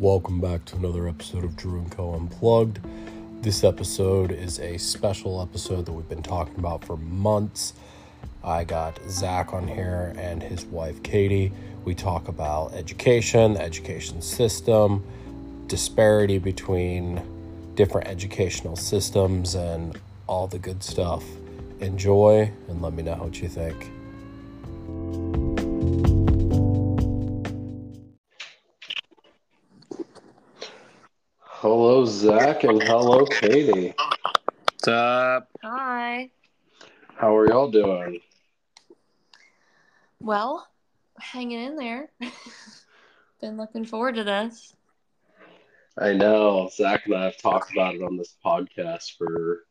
Welcome back to another episode of Drew and Co. Unplugged. This episode is a special episode that we've been talking about for months. I got Zach on here and his wife Katie. We talk about education, the education system, disparity between different educational systems, and all the good stuff. Enjoy and let me know what you think. Hello, Zach, and hello, Katie. What's up? Hi. How are y'all doing? Well, hanging in there. Been looking forward to this. I know. Zach and I have talked about it on this podcast for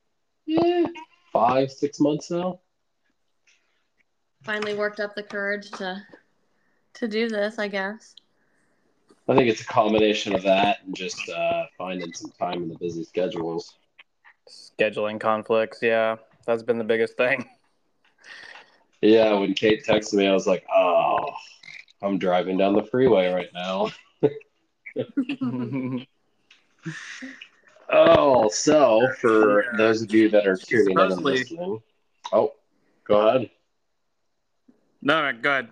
yeah, five, six months now. Finally worked up the courage to to do this, I guess. I think it's a combination of that and just uh, finding some time in the busy schedules. Scheduling conflicts, yeah. That's been the biggest thing. Yeah, when Kate texted me, I was like, oh, I'm driving down the freeway right now. oh, so for those of you that are tuning in and listening, oh, go ahead. no, go ahead.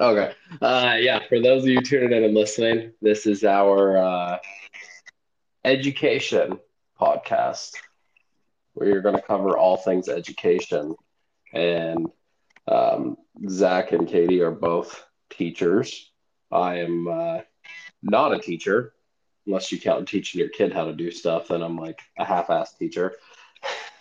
Okay. Uh, yeah, for those of you tuning in and listening, this is our uh, education podcast. We're going to cover all things education. And um, Zach and Katie are both teachers. I am uh, not a teacher, unless you count teaching your kid how to do stuff, then I'm like a half assed teacher.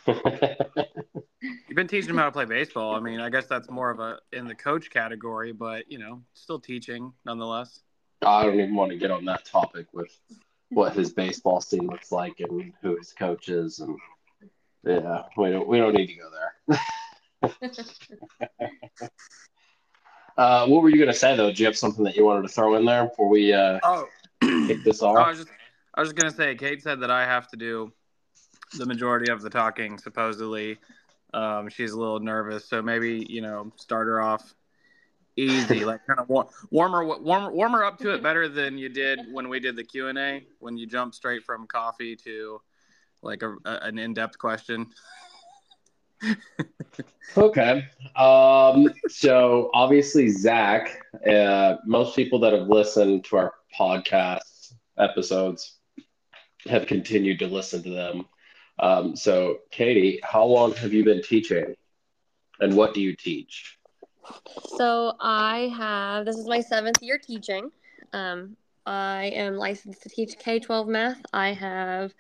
You've been teaching them how to play baseball. I mean, I guess that's more of a in the coach category, but you know, still teaching nonetheless. I don't even want to get on that topic with what his baseball team looks like and who his coach is, and yeah, we don't we don't need to go there. uh, what were you gonna say though? Do you have something that you wanted to throw in there before we uh, Oh, kick this I off? was just I was just gonna say, Kate said that I have to do the majority of the talking. Supposedly, um, she's a little nervous, so maybe you know, start her off easy, like kind of war- warmer, warmer, warmer up to it better than you did when we did the Q and A, when you jumped straight from coffee to like a, a an in depth question. Okay. Um, so obviously, Zach, uh, most people that have listened to our podcast episodes have continued to listen to them. Um, so, Katie, how long have you been teaching and what do you teach? So I have this is my seventh year teaching. Um, I am licensed to teach K twelve math. I have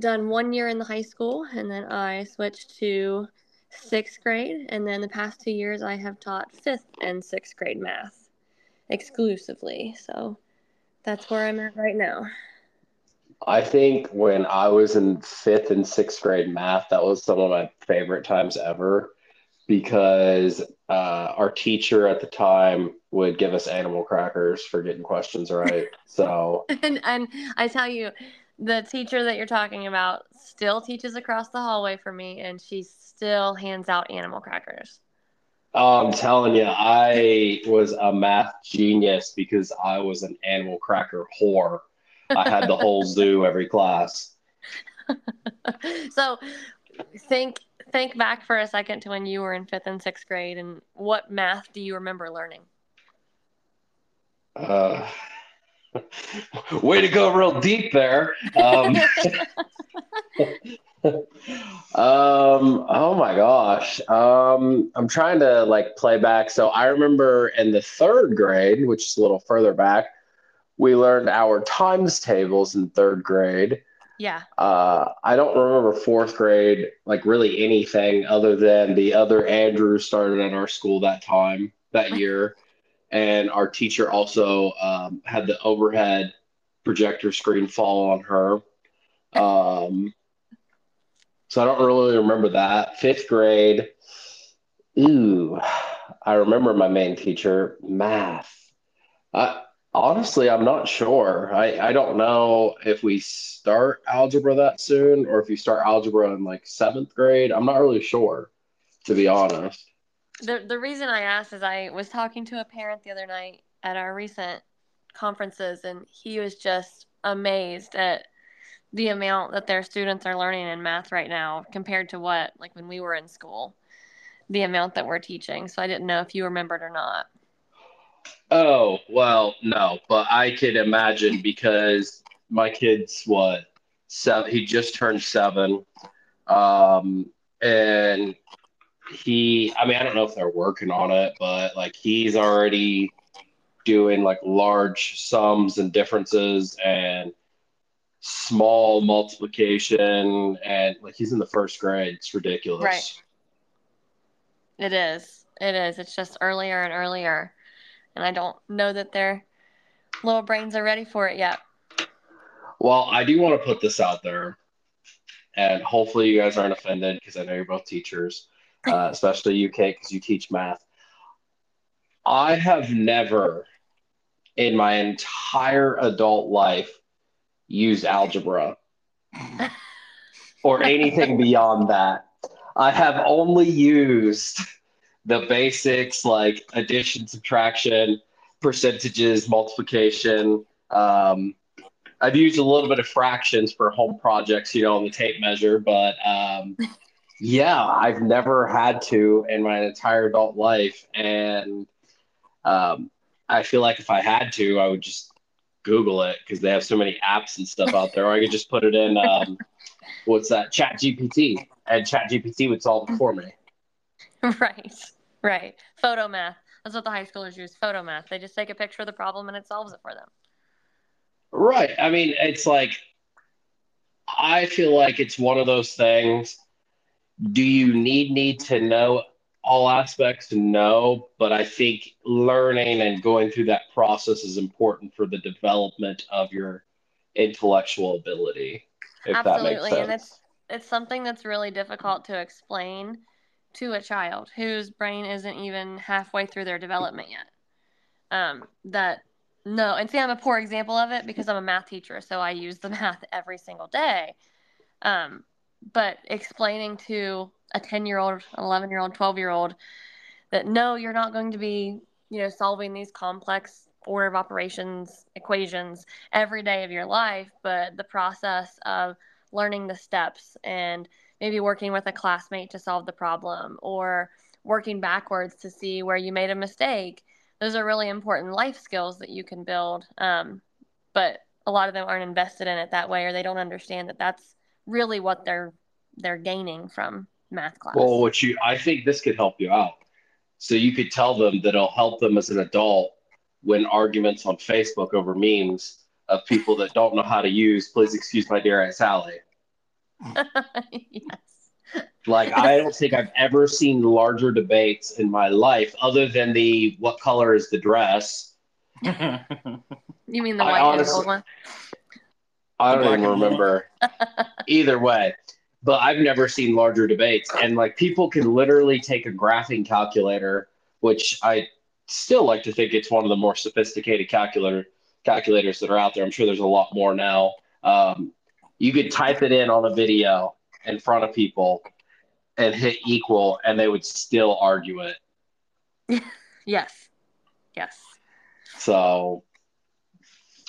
done one year in the high school and then I switched to sixth grade and then the past two years I have taught fifth and sixth grade math exclusively. So that's where I'm at right now. I think when I was in fifth and sixth grade math, that was some of my favorite times ever because uh, our teacher at the time would give us animal crackers for getting questions right. So, and and I tell you, the teacher that you're talking about still teaches across the hallway from me, and she still hands out animal crackers. Oh, I'm telling you, I was a math genius because I was an animal cracker whore. I had the whole zoo every class. so think think back for a second to when you were in fifth and sixth grade, and what math do you remember learning? Uh, way to go, real deep there. Um, um, oh my gosh. Um, I'm trying to like play back. So I remember in the third grade, which is a little further back, we learned our times tables in third grade. Yeah. Uh, I don't remember fourth grade, like really anything other than the other Andrew started at our school that time, that year. And our teacher also um, had the overhead projector screen fall on her. Um, so I don't really remember that. Fifth grade, ooh, I remember my main teacher, math. I, honestly, I'm not sure. I, I don't know if we start algebra that soon or if you start algebra in like seventh grade. I'm not really sure, to be honest. The the reason I asked is I was talking to a parent the other night at our recent conferences, and he was just amazed at the amount that their students are learning in math right now compared to what like when we were in school the amount that we're teaching so i didn't know if you remembered or not Oh, well, no, but I could imagine because my kid's what seven he just turned seven. Um and he I mean I don't know if they're working on it, but like he's already doing like large sums and differences and small multiplication and like he's in the first grade. It's ridiculous. Right. it is it is it's just earlier and earlier and i don't know that their little brains are ready for it yet Well, I do want to put this out there, and hopefully you guys aren't offended because I know you're both teachers, uh, especially you, Kate, because you teach math. I have never, in my entire adult life, used algebra or anything beyond that. I have only used the basics like addition, subtraction, percentages, multiplication. Um, I've used a little bit of fractions for home projects, you know, on the tape measure, but um, yeah, I've never had to in my entire adult life. And um, I feel like if I had to, I would just Google it because they have so many apps and stuff out there. Or I could just put it in, um, what's that, Chat GPT, and Chat GPT would solve it for me. right right photo math that's what the high schoolers use photo math they just take a picture of the problem and it solves it for them Right. I mean, it's like, I feel like it's one of those things. Do you need need to know all aspects? No, but I think learning and going through that process is important for the development of your intellectual ability. Absolutely and it's it's something that's really difficult to explain to a child whose brain isn't even halfway through their development yet. Um that no and see i'm a poor example of it because i'm a math teacher so i use the math every single day. Um but explaining to a 10 year old 11 year old 12 year old that no you're not going to be you know solving these complex order of operations equations every day of your life but the process of learning the steps and maybe working with a classmate to solve the problem or working backwards to see where you made a mistake those are really important life skills that you can build um, but a lot of them aren't invested in it that way or they don't understand that that's really what they're they're gaining from math class Well, what you, I think this could help you out. So you could tell them that it'll help them as an adult when arguments on Facebook over memes of people that don't know how to use, please excuse my dear Aunt Sally. yes Like, I don't think I've ever seen larger debates in my life other than the what color is the dress. you mean the white and honestly- gold one I don't even remember. Either way, but I've never seen larger debates. And like, people can literally take a graphing calculator, which I still like to think it's one of the more sophisticated calculator calculators that are out there. I'm sure there's a lot more now. Um, you could type it in on a video in front of people and hit equal, and they would still argue it. yes yes So,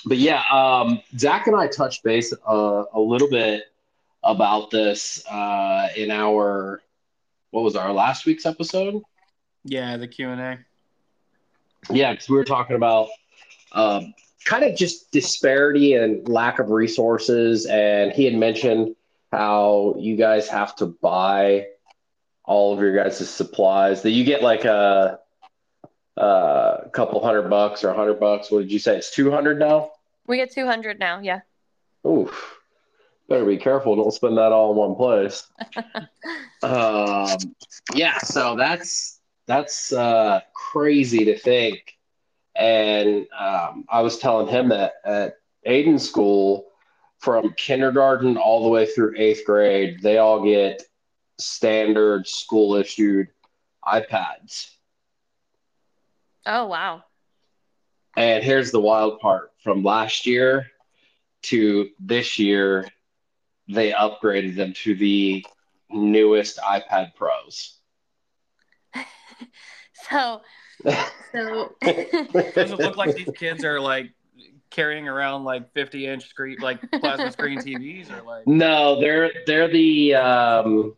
but yeah, um, Zach and I touched base uh, a little bit about this uh, in our what was our last week's episode? yeah, the Q and A. Yeah, because we were talking about um, kind of just disparity and lack of resources, and he had mentioned how you guys have to buy all of your guys' supplies. That you get like a, a couple hundred bucks or a hundred bucks. What did you say? It's two hundred now. we get 200 now yeah Oof. Better be careful. Don't spend that all in one place. um, yeah, so that's that's uh, crazy to think. And um, I was telling him that at Aiden school, from kindergarten all the way through eighth grade, they all get standard school issued iPads. oh wow And here's the wild part from last year to this year, they upgraded them to the newest iPad Pros. so so Does it look like these kids are like carrying around like 50 inch screen, like plasma screen TVs, or like? No, they're they're the um,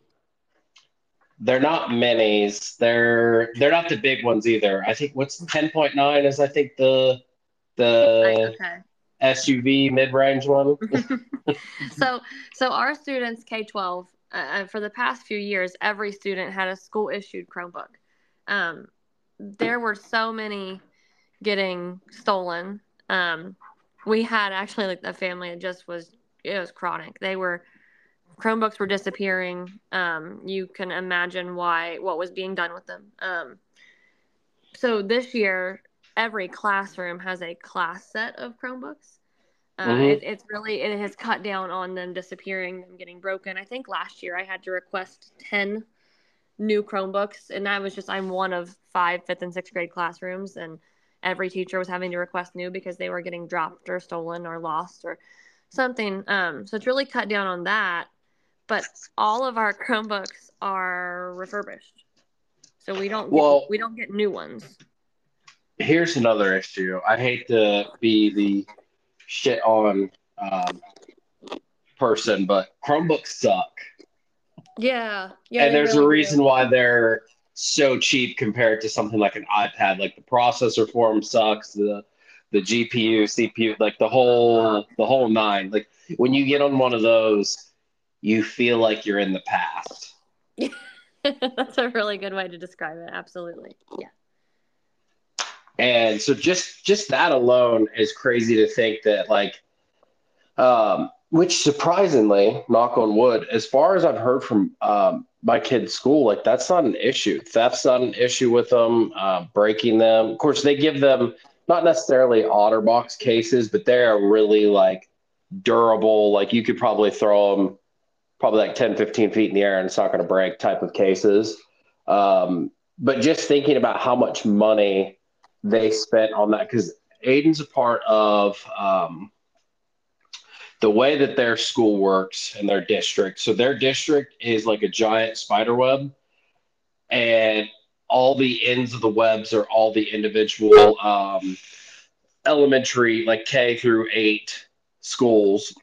they're not minis. They're they're not the big ones either. I think what's ten point nine is I think the the okay. SUV mid range one. so so our students K twelve uh, for the past few years, every student had a school issued Chromebook. Um, there were so many getting stolen. Um, we had actually like a family that just was it was chronic. They were Chromebooks were disappearing. Um, you can imagine why what was being done with them. Um, so this year, every classroom has a class set of Chromebooks. Uh, mm-hmm. it, it's really it has cut down on them disappearing, them getting broken. I think last year I had to request ten new Chromebooks, and that was just I'm one of five fifth and sixth grade classrooms, and every teacher was having to request new because they were getting dropped or stolen or lost or something. Um, so it's really cut down on that. But all of our Chromebooks are refurbished, so we don't get, well, we don't get new ones. Here's another issue. I hate to be the shit on um, person, but Chromebooks suck. Yeah, yeah. And there's really a reason do. why they're so cheap compared to something like an iPad. Like the processor for them sucks. The the GPU, CPU, like the whole the whole nine. Like when you get on one of those, you feel like you're in the past. That's a really good way to describe it. Absolutely. Yeah. And so just just that alone is crazy to think that like um which surprisingly, knock on wood, as far as I've heard from um, my kid's school, like that's not an issue. Theft's not an issue with them, uh, breaking them. Of course, they give them not necessarily OtterBox cases, but they are really like durable. Like you could probably throw them probably like 10, 15 feet in the air and it's not going to break type of cases. Um, but just thinking about how much money they spent on that, because Aiden's a part of um, the way that their school works and their district. So their district is like a giant spider web, and all the ends of the webs are all the individual um, elementary, like K through eight schools.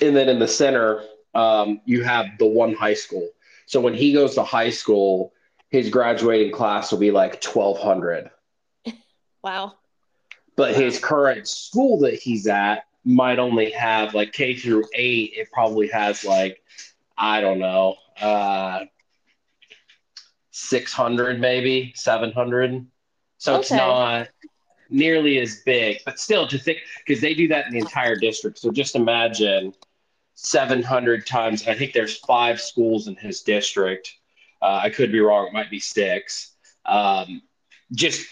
And then in the center, um, you have the one high school. So when he goes to high school, his graduating class will be like 1,200. Wow. But his current school that he's at might only have like K through eight, it probably has like, I don't know, uh, 600 maybe, 700. So okay. it's not nearly as big, but still to think, because they do that in the entire district. So just imagine 700 times. I think there's five schools in his district. Uh, I could be wrong. It might be six. Um, just,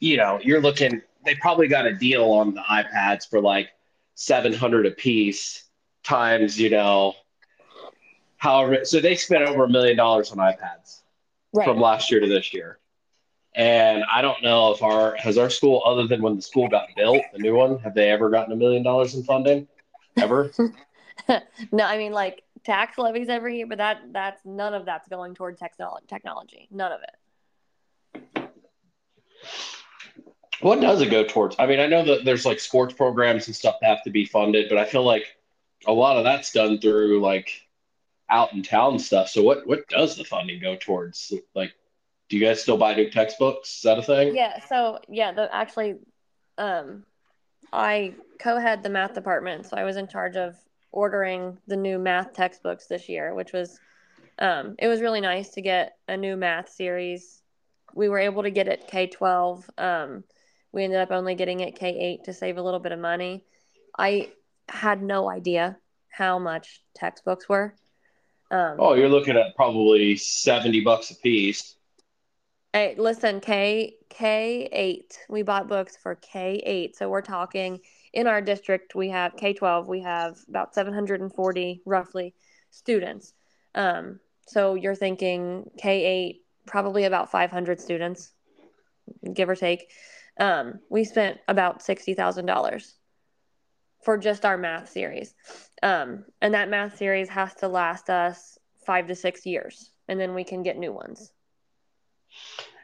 you know, you're looking, they probably got a deal on the iPads for like 700 a piece times, you know, however. So they spent over a million dollars on iPads right. from last year to this year. And I don't know if our has our school, other than when the school got built, the new one, have they ever gotten a million dollars in funding? Ever? no, I mean like tax levies every year, but that that's none of that's going toward technology. None of it. What does it go towards? I mean, I know that there's like sports programs and stuff that have to be funded, but I feel like a lot of that's done through like out in town stuff. So what what does the funding go towards? Like, do you guys still buy new textbooks? Is that a thing? Yeah. So yeah, the actually, um, I co-head the math department, so I was in charge of ordering the new math textbooks this year, which was, um, it was really nice to get a new math series. We were able to get it K twelve. Um, we ended up only getting it K8 to save a little bit of money. I had no idea how much textbooks were. Um, oh, you're looking at probably 70 bucks a piece. Hey, listen, K K8. We bought books for K8. So we're talking in our district we have K12, we have about 740 roughly students. Um, so you're thinking K8 probably about 500 students give or take um, we spent about $60,000 for just our math series. Um, and that math series has to last us five to six years, and then we can get new ones.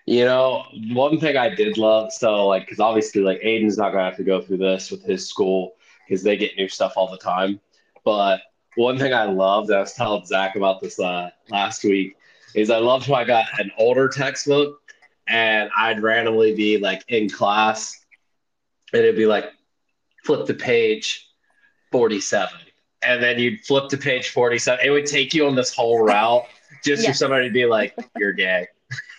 You know, one thing I did love, so like, because obviously, like, Aiden's not gonna have to go through this with his school because they get new stuff all the time. But one thing I loved, I was telling Zach about this uh, last week, is I loved how I got an older textbook and I'd randomly be like in class and it'd be like, flip to page 47. And then you'd flip to page 47. It would take you on this whole route just for somebody to be like, you're gay.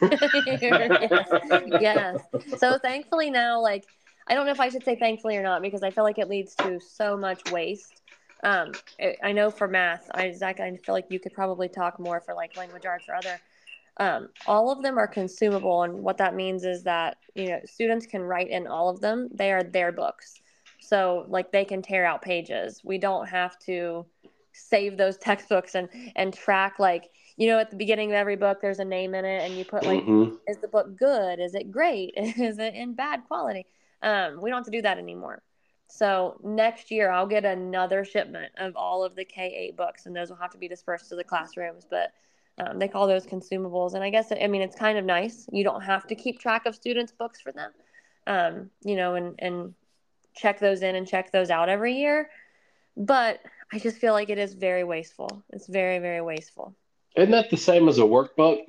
yes. yes. So thankfully now, like, I don't know if I should say thankfully or not because I feel like it leads to so much waste. Um, I I know for math, I Zach, I feel like you could probably talk more for like language arts or other. Um, all of them are consumable, and what that means is that you know students can write in all of them. They are their books, so like they can tear out pages. We don't have to save those textbooks and and track like you know at the beginning of every book there's a name in it and you put like Mhm. is the book good is it great is it in bad quality um, we don't have to do that anymore so next year i'll get another shipment of all of the k8 books and those will have to be dispersed to the classrooms but um, they call those consumables. And i guess i mean it's kind of nice. You don't have to keep track of students books for them um, you know and and check those in and check those out every year. But i just feel like it is very wasteful. It's very very wasteful. Isn't that the same as a workbook?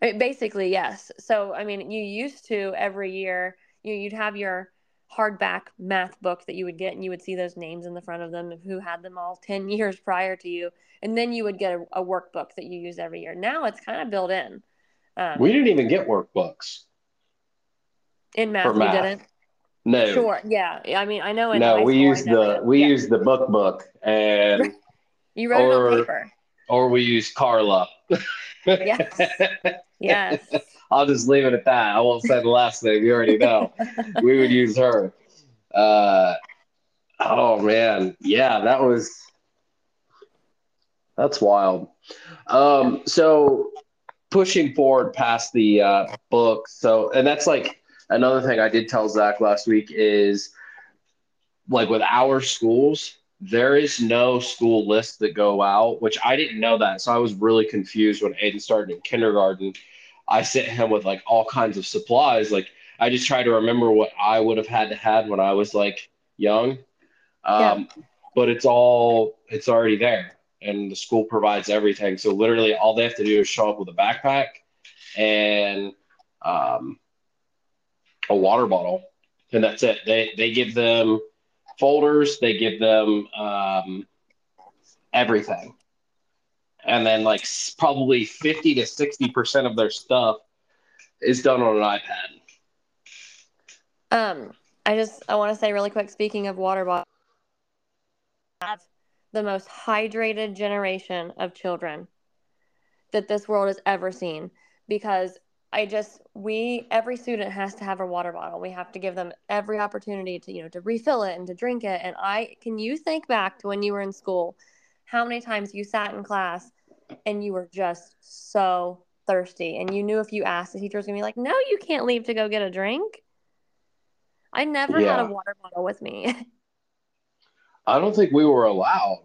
I mean, basically, yes. So, I mean, you used to every year, you, you'd have your hardback math book that you would get, and you would see those names in the front of them of who had them all 10 years prior to you. And then you would get a, a workbook that you use every year. Now it's kind of built in. Um, We didn't even get workbooks. in math, for you didn't? No. Sure. Yeah. I mean, I know in No, we used the we yeah. used the book book and You wrote it on paper. or we used Carla. Yes. Yes. I'll just leave it at that. I won't say the last name. You already know. we would use her. Uh, oh man, yeah, that was that's wild. Um, so pushing forward past the uh, book, so and that's like another thing I did tell Zach last week is like with our schools, there is no school list that go out, which I didn't know that. So I was really confused when Aiden started in kindergarten. I sent him with like all kinds of supplies. Like I just try to remember what I would have had to had when I was like young. Um, But it's all it's already there, and the school provides everything. So literally, all they have to do is show up with a backpack and um, a water bottle, and that's it. They they give them folders. They give them um, everything and then like probably 50 to 60 percent of their stuff is done on an ipad Um, I just I want to say really quick. Speaking of water bottles, the most hydrated generation of children that this world has ever seen. Because I just we every student has to have a water bottle. We have to give them every opportunity to you know to refill it and to drink it. And I can you think back to when you were in school, how many times you sat in class and you were just so thirsty and you knew if you asked the teacher was gonna be like, no, you can't leave to go get a drink. I never had a water bottle with me. i don't think we were allowed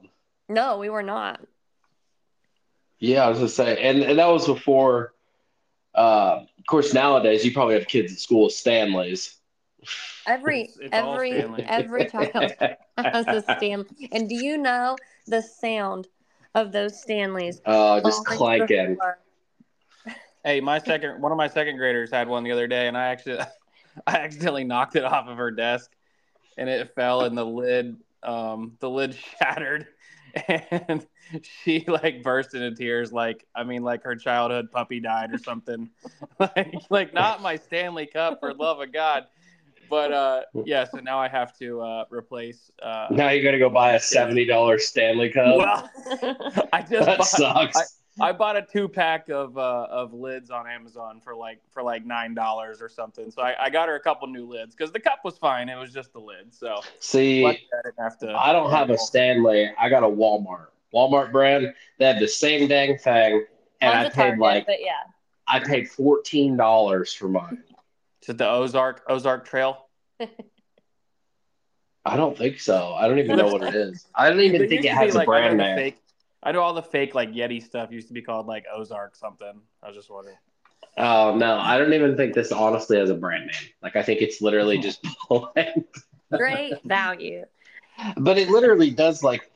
no, we were not. yeah i was gonna say and, and that was before uh, of course nowadays you probably have kids at school with stanleys Every It's- it's every Stanley. every child has a Stanley. And do you know the sound of those Stanleys? uh, just falling to the clanking? Hey, my second one of my second graders had one the other day, and I actually I accidentally knocked it off of her desk, and it fell, and the lid um the lid shattered, and she like burst into tears, like I mean, like her childhood puppy died or something, like like not my Stanley Cup for love of God, but uh yeah, so now I have to uh replace. uh now you're gonna go buy a $70 stanley cup? Well, I just that bought, sucks I bought a two pack of uh, of lids on Amazon for like for like nine dollars or something. So I, I got her a couple new lids because the cup was fine. It was just the lid. So see I didn't have to. I don't have a Stanley. I got a Walmart. Walmart brand. They have the same dang thing, and I paid Target, like but yeah. I paid fourteen dollars for mine. Is it the Ozark Ozark Trail? I don't think so. I don't even know what it is. I don't even There think it has a like, I brand name. Fake, I know all the fake like Yeti stuff used to be called like Ozark something. I was just wondering. Oh no, I don't even think this honestly has a brand name. Like I think it's literally just Poland. Great value. but it literally does like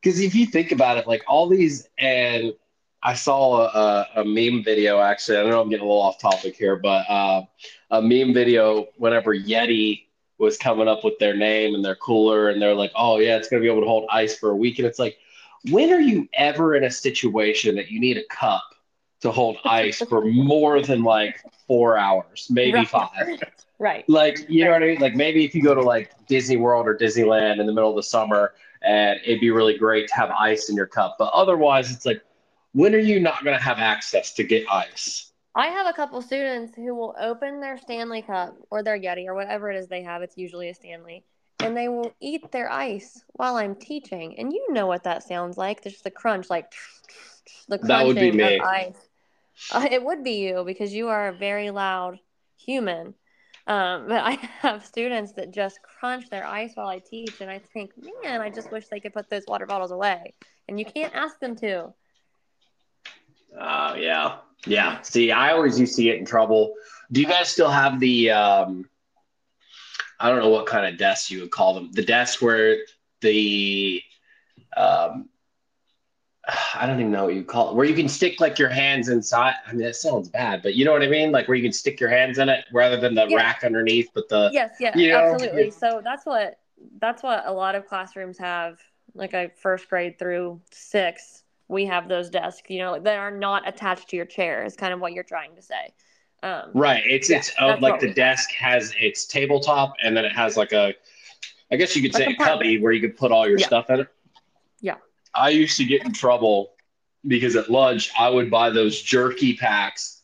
because if you think about it, like all these and I saw a, a, meme video actually. I know I'm getting a little off topic here, but uh, a meme video whenever Yeti was coming up with their name and their cooler, and they're like, "Oh yeah, it's gonna be able to hold ice for a week," and it's like, when are you ever in a situation that you need a cup to hold ice for more than like four hours, maybe Right. five? Right. Like, you know what I mean? Like maybe if you go to like Disney World or Disneyland in the middle of the summer, and it'd be really great to have ice in your cup. But otherwise, it's like, when are you not going to have access to get ice? I have a couple students who will open their Stanley Cup or their Yeti or whatever it is they have. It's usually a Stanley. And they will eat their ice while I'm teaching. And you know what that sounds like. There's the crunch, like the crunching That would be me. of ice. Uh, it would be you because you are a very loud human. Um, but I have students that just crunch their ice while I teach. And I think, man, I just wish they could put those water bottles away. And you can't ask them to. Oh yeah, yeah. See, I always used to get in trouble. Do you guys still have the? Um, I don't know what kind of desks you would call them. The desks where the, um, I don't even know what you call it. Where you can stick like your hands inside. I mean, that sounds bad, but you know what I mean. Like where you can stick your hands in it rather than the Yeah. rack underneath. But the yes yeah you know, absolutely so that's what that's what a lot of classrooms have like a first grade through six we have those desks you know that are not attached to your chair is kind of what you're trying to say um, Right. It's Yeah, it's oh, that's like the we- desk has its tabletop, and then it has like a, I guess you could A say a cubby where you could put all your Yeah. stuff in it. Yeah. I used to get in trouble because at lunch I would buy those jerky packs,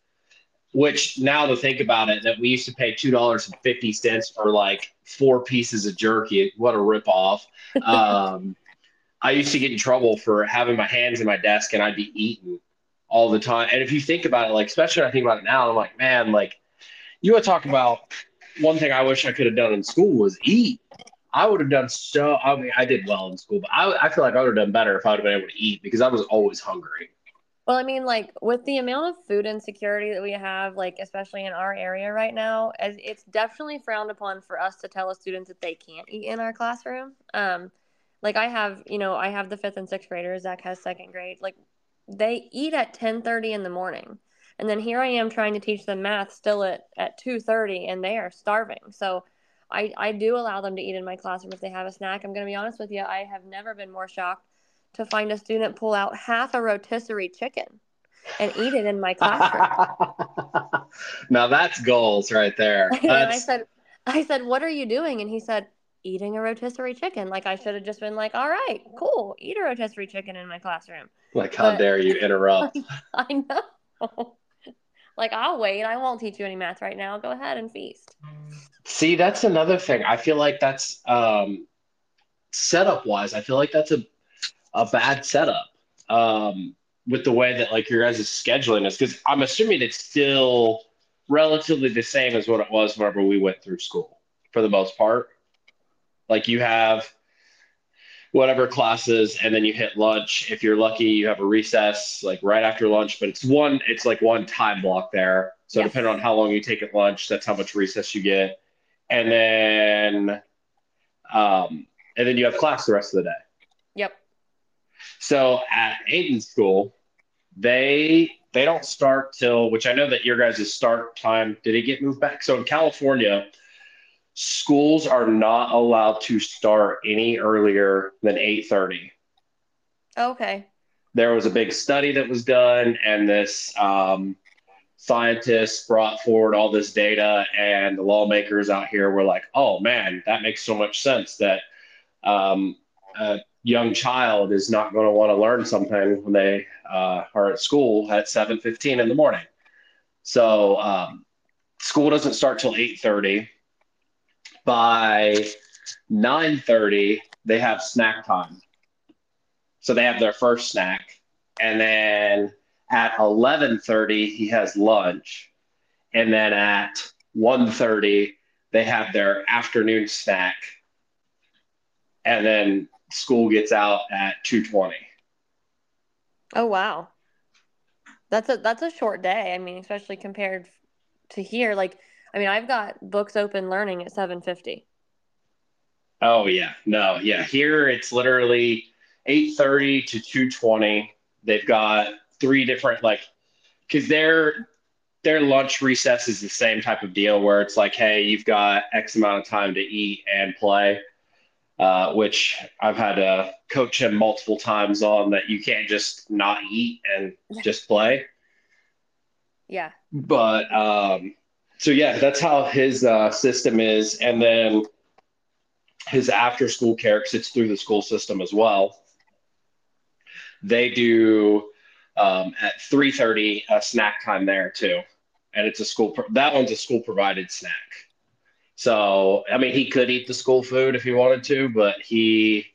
which now to think about it, that we used to pay two dollars and fifty cents for like four pieces of jerky. What a ripoff! Um, I used to get in trouble for having my hands in my desk and I'd be eating all the time. And if you think about it, like especially I think about it now, I'm like, man, like you want to talk about one thing I wish I could have done in school was eat. I would have done so. I mean, I did well in school, but I, I feel like I would have done better if I would have been able to eat because I was always hungry. well i mean like with the amount of food insecurity that we have like especially in our area right now as it's definitely frowned upon for us to tell a students that they can't eat in our classroom um, like i have you know i have the fifth and sixth graders zach has second grade like they eat at 10:30 in the morning and then here i am trying to teach them math still at at 2:30 and they are starving so I, I do allow them to eat in my classroom if they have a snack. I'm going to be honest with you. I have never been more shocked to find a student pull out half a rotisserie chicken and eat it in my classroom. now that's goals right there. and I said, I said, what are you doing? And he said, eating a rotisserie chicken. Like I should have just been like, all right, cool, eat a rotisserie chicken in my classroom. Like, how but- dare you interrupt? I know. like I'll wait. I won't teach you any math right now. Go ahead and feast. See, that's another thing. I feel like that's um, setup wise. I feel like that's a a bad setup um, with the way that like your guys' scheduling is because I'm assuming it's still relatively the same as what it was whenever we went through school for the most part. Like you have whatever classes and then you hit lunch. If you're lucky, you have a recess like right after lunch, but it's one it's like one time block there. So Yes. depending on how long you take at lunch, that's how much recess you get. And then um and then you have class the rest of the day. Yep. So at Aiden's school, they they don't start till which I know that your guys' start time did it get moved back? So in California, schools are not allowed to start any earlier than 8:30. Okay. There was a big study that was done, and this um, scientist brought forward all this data, and the lawmakers out here were like, "Oh man, that makes so much sense that um, a young child is not going to want to learn something when they uh, are at school at 7:15 in the morning." So um, school doesn't start till 8:30. By 9:30, they have snack time. So they have their first snack, and then at 11:30 he has lunch, and then at 1:30 they have their afternoon snack, and then school gets out at 2:20. Oh wow. That's a that's a short day. I mean, especially compared to here. Like, I mean, I've got books open learning at seven fifty. Oh yeah, no, yeah. Here it's literally eight thirty to two twenty. They've got three different like, because their their lunch recess is the same type of deal where it's like, hey, you've got X amount of time to eat and play. Uh, which I've had to coach him multiple times on that you can't just not eat and just play. Yeah. But um, so yeah, that's how his uh, system is, and then his after school care because it's through the school system as well. They do um, at three thirty a snack time there too, and it's a school. Pro- that one's a school provided snack. So I mean, he could eat the school food if he wanted to, but he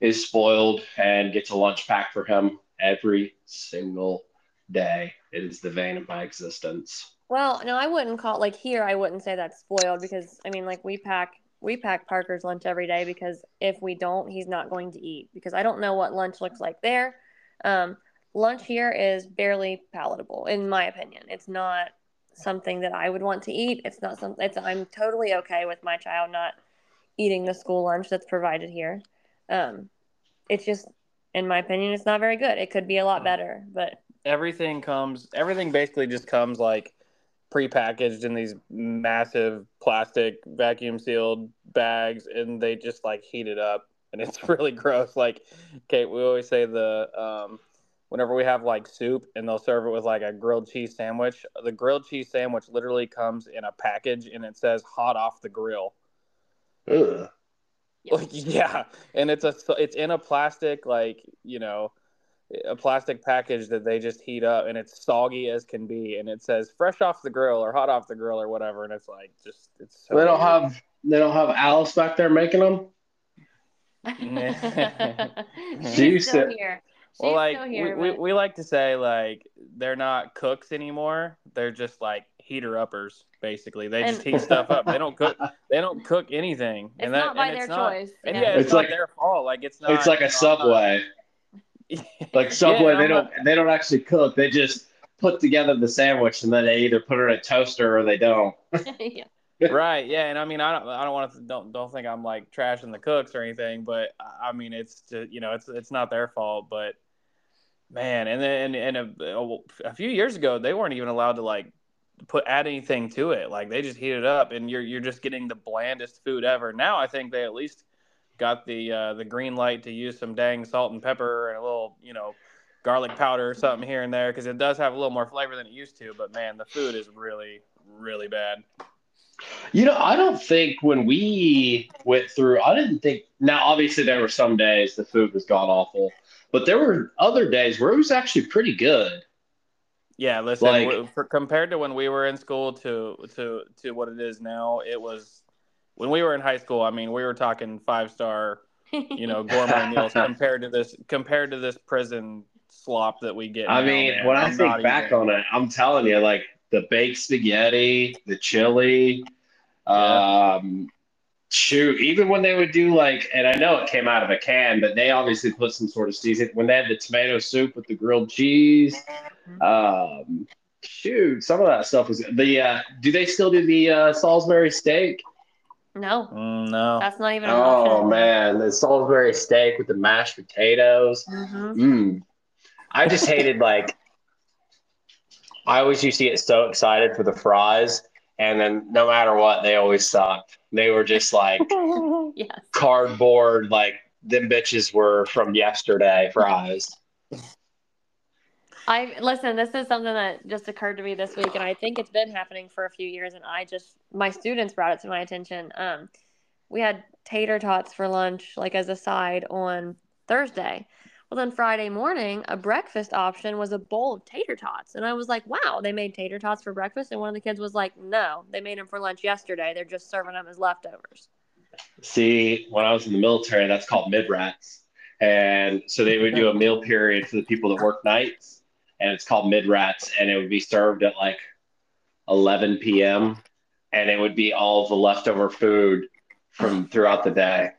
is spoiled and gets a lunch pack for him every single day. It is the vein of my existence. Well, no, I wouldn't call like here. I wouldn't say that's spoiled because I mean, like we pack we pack Parker's lunch every day because if we don't, he's not going to eat because I don't know what lunch looks like there. Um, lunch here is barely palatable, in my opinion. It's not something that I would want to eat. It's not something. It's I'm totally okay with my child not eating the school lunch that's provided here. Um, it's just, in my opinion, it's not very good. It could be a lot better, but everything comes everything basically just comes like prepackaged in these massive plastic vacuum sealed bags and they just like heat it up and it's really gross like kate we always say the um whenever we have like soup and they'll serve it with like a grilled cheese sandwich the grilled cheese sandwich literally comes in a package and it says hot off the grill Ugh. like yeah and it's a it's in a plastic like you know a plastic package that they just heat up and it's soggy as can be and it says fresh off the grill or hot off the grill or whatever and it's like just it's so They don't weird. have they don't have Alice back there making them. she's She's still here. She's well like still here. we, we, but- we like to say like they're not cooks anymore they're just like heater uppers basically they just heat stuff up they don't cook they don't cook anything it's and that not by and their it's not, choice. and yeah. yeah it's, It's not like- their fault like it's not it's like a know, not- Subway. Like Subway, Yeah, they don't they don't actually cook. They just put together the sandwich and then they either put it in a toaster or they don't. yeah. right yeah and i mean i don't i don't want to don't don't think i'm like trashing the cooks or anything but i I mean it's just, you know it's it's not their fault but man and then and, and a, a few years ago they weren't even allowed to like put add anything to it like they just heat it up and you're you're just getting the blandest food ever now i think they at least got the uh, the green light to use some dang salt and pepper and a little you know garlic powder or something here and there because it does have a little more flavor than it used to but man the food is really really bad You know, I don't think when we went through, I didn't think. Now, obviously, there were some days the food was god awful, but there were other days where it was actually pretty good. Yeah, listen. Like- for, compared to when we were in school to to to what it is now, it was when we were in high school. I mean, we were talking five star, you know, gourmet meals compared to this compared to this prison slop that we get. I now, mean, man. when I I'm think back even- on it, I'm telling you, like the baked spaghetti, the chili, um, shoot, even when they would do like, and I know it came out of a can, but they obviously put some sort of season when they had the tomato soup with the grilled cheese. Um, shoot, some of that stuff was the. Uh, do they still do the uh, Salisbury steak? No, Mm, no, that's not even an Oh option. man, the Salisbury steak with the mashed potatoes. Mm-hmm. Mm. I just hated like I always used to get so excited for the fries, and then no matter what, they always sucked. They were just like yes. cardboard, like them bitches were from yesterday fries. I listen. This is something that just occurred to me this week, and I think it's been happening for a few years. And I just my students brought it to my attention. Um, we had tater tots for lunch, like as a side on Thursday. Well, then Friday morning, a breakfast option was a bowl of tater tots, and I was like, "Wow, they made tater tots for breakfast." And one of the kids was like, "No, they made them for lunch yesterday. They're just serving them as leftovers." See, when I was in the military, that's called mid rats, and so they would do a meal period for the people that work nights, and it's called mid rats, and it would be served at like 11 p.m. and it would be all the leftover food from throughout the day.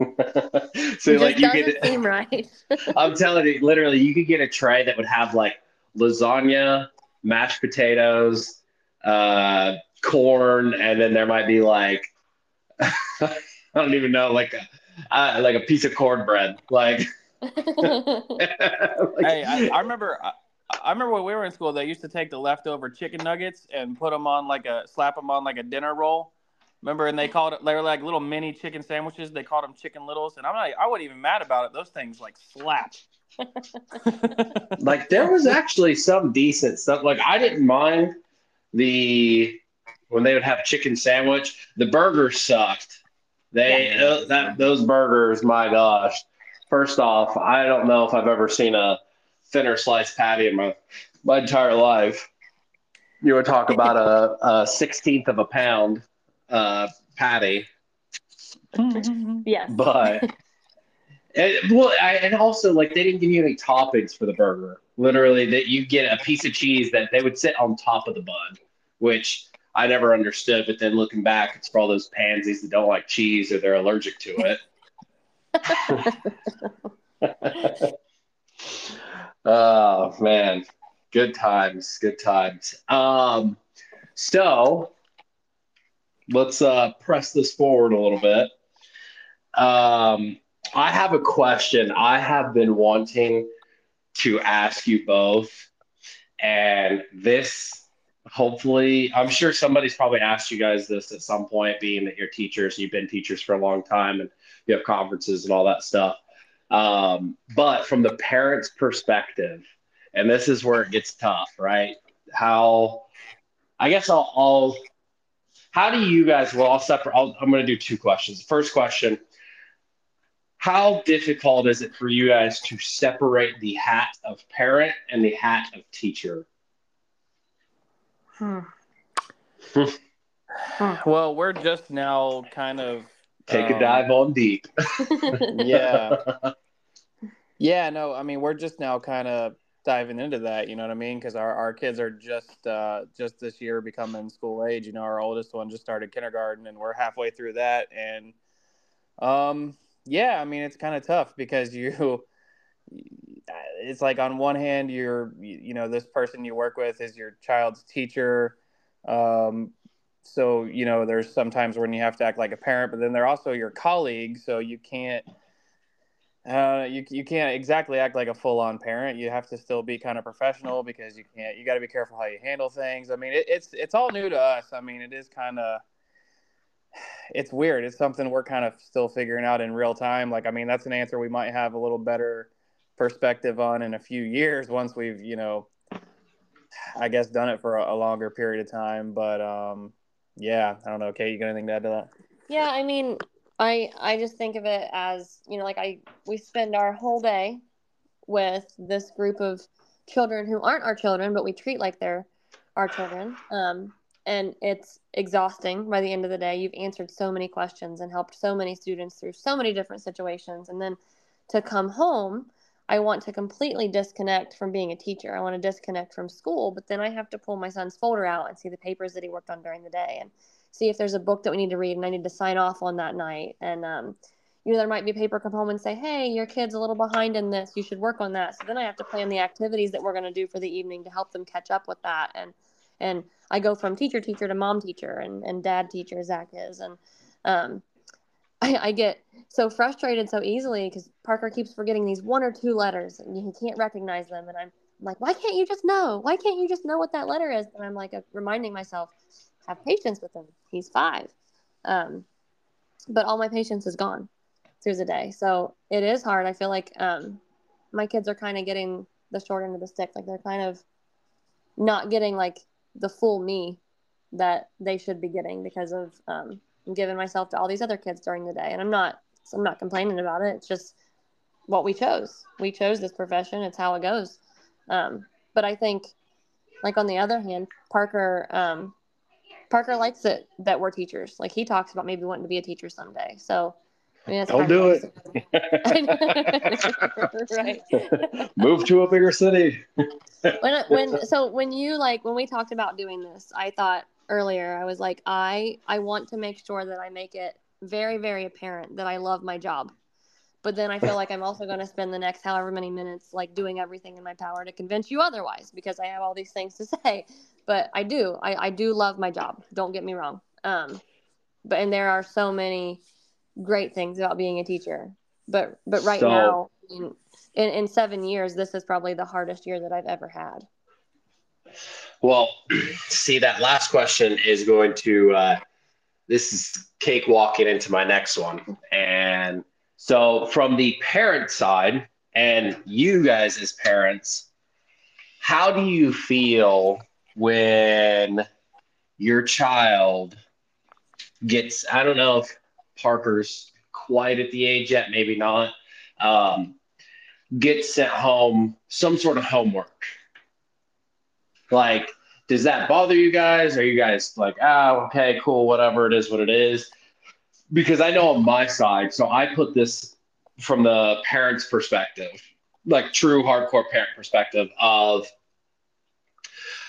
so it like you could, seem right. I'm telling you, literally, you could get a tray that would have like lasagna, mashed potatoes, uh, corn, and then there might be like I don't even know, like a uh, like a piece of cornbread, like. like hey, I, I remember. I, I remember when we were in school, they used to take the leftover chicken nuggets and put them on like a slap them on like a dinner roll. Remember, and they called it they were like little mini chicken sandwiches. They called them chicken littles, and I'm like, I wasn't even mad about it. Those things like slap. like there was actually some decent stuff. Like I didn't mind the when they would have chicken sandwich. The burgers sucked. They Yeah. uh, that those burgers, my gosh. First off, I don't know if I've ever seen a thinner sliced patty in my my entire life. You would talk about a, a sixteenth of a pound uh, patty, yes. but and, well, I, and also like they didn't give you any toppings for the burger. Literally, that you get a piece of cheese that they would sit on top of the bun, which I never understood. But then looking back, it's for all those pansies that don't like cheese or they're allergic to it. oh man, good times, good times. Um, so let's uh, press this forward a little bit. Um, I have a question I have been wanting to ask you both, and this hopefully, I'm sure somebody's probably asked you guys this at some point, being that you're teachers, and you've been teachers for a long time, and you have conferences and all that stuff. Um, but from the parents' perspective, and this is where it gets tough, right? How, I guess I'll, I'll how do you guys, well, I'll separate, I'll, I'm going to do two questions. First question How difficult is it for you guys to separate the hat of parent and the hat of teacher? Hmm. well, we're just now kind of Take a um, dive on deep. Yeah, yeah. No, I mean we're just now kind of diving into that. You know what I mean? Because our, our kids are just uh, just this year becoming school age. You know, our oldest one just started kindergarten, and we're halfway through that. And um, yeah, I mean it's kind of tough because you. It's like on one hand, you're you know this person you work with is your child's teacher, um, so you know there's sometimes when you have to act like a parent, but then they're also your colleague, so you can't uh, you you can't exactly act like a full on parent. You have to still be kind of professional because you can't. You got to be careful how you handle things. I mean, it, it's it's all new to us. I mean, it is kind of it's weird. It's something we're kind of still figuring out in real time. Like, I mean, that's an answer we might have a little better perspective on in a few years once we've you know, I guess done it for a, a longer period of time. But um, yeah, I don't know. Kate, you got anything to add to that? Yeah, I mean, I I just think of it as you know, like I we spend our whole day with this group of children who aren't our children, but we treat like they're our children. Um, and it's exhausting by the end of the day. You've answered so many questions and helped so many students through so many different situations, and then to come home. I want to completely disconnect from being a teacher. I want to disconnect from school, but then I have to pull my son's folder out and see the papers that he worked on during the day and see if there's a book that we need to read and I need to sign off on that night. And, um, you know, there might be a paper come home and say, hey, your kid's a little behind in this. You should work on that. So then I have to plan the activities that we're going to do for the evening to help them catch up with that. And, and I go from teacher, teacher to mom teacher and, and dad teacher, Zach is. And, um, I, I get so frustrated so easily because Parker keeps forgetting these one or two letters and he can't recognize them. And I'm like, why can't you just know? Why can't you just know what that letter is? And I'm like uh, reminding myself, have patience with him. He's five. Um, but all my patience is gone through the day. So it is hard. I feel like um, my kids are kind of getting the short end of the stick. Like they're kind of not getting like the full me that they should be getting because of um, giving myself to all these other kids during the day. And I'm not, I'm not complaining about it. It's just what we chose. We chose this profession. It's how it goes. Um, but I think, like on the other hand, Parker, um, Parker likes it that we're teachers. Like he talks about maybe wanting to be a teacher someday. So I mean, Don't do of it. right. Move to a bigger city. when when so when you like when we talked about doing this, I thought earlier I was like I I want to make sure that I make it very very apparent that I love my job. but then I feel like I'm also going to spend the next however many minutes like doing everything in my power to convince you otherwise because I have all these things to say. But I do, I, I do love my job. Don't get me wrong. Um, but and there are so many great things about being a teacher. But but right So- now, in, in in seven years, this is probably the hardest year that I've ever had. Well, see, that last question is going to, uh, this is cake walking into my next one. And so, from the parent side, and you guys as parents, how do you feel when your child gets, I don't know if Parker's quite at the age yet, maybe not, um, gets sent home some sort of homework? Like, does that bother you guys? Are you guys like, ah, okay, cool, whatever it is, what it is? Because I know on my side, so I put this from the parent's perspective, like true hardcore parent perspective of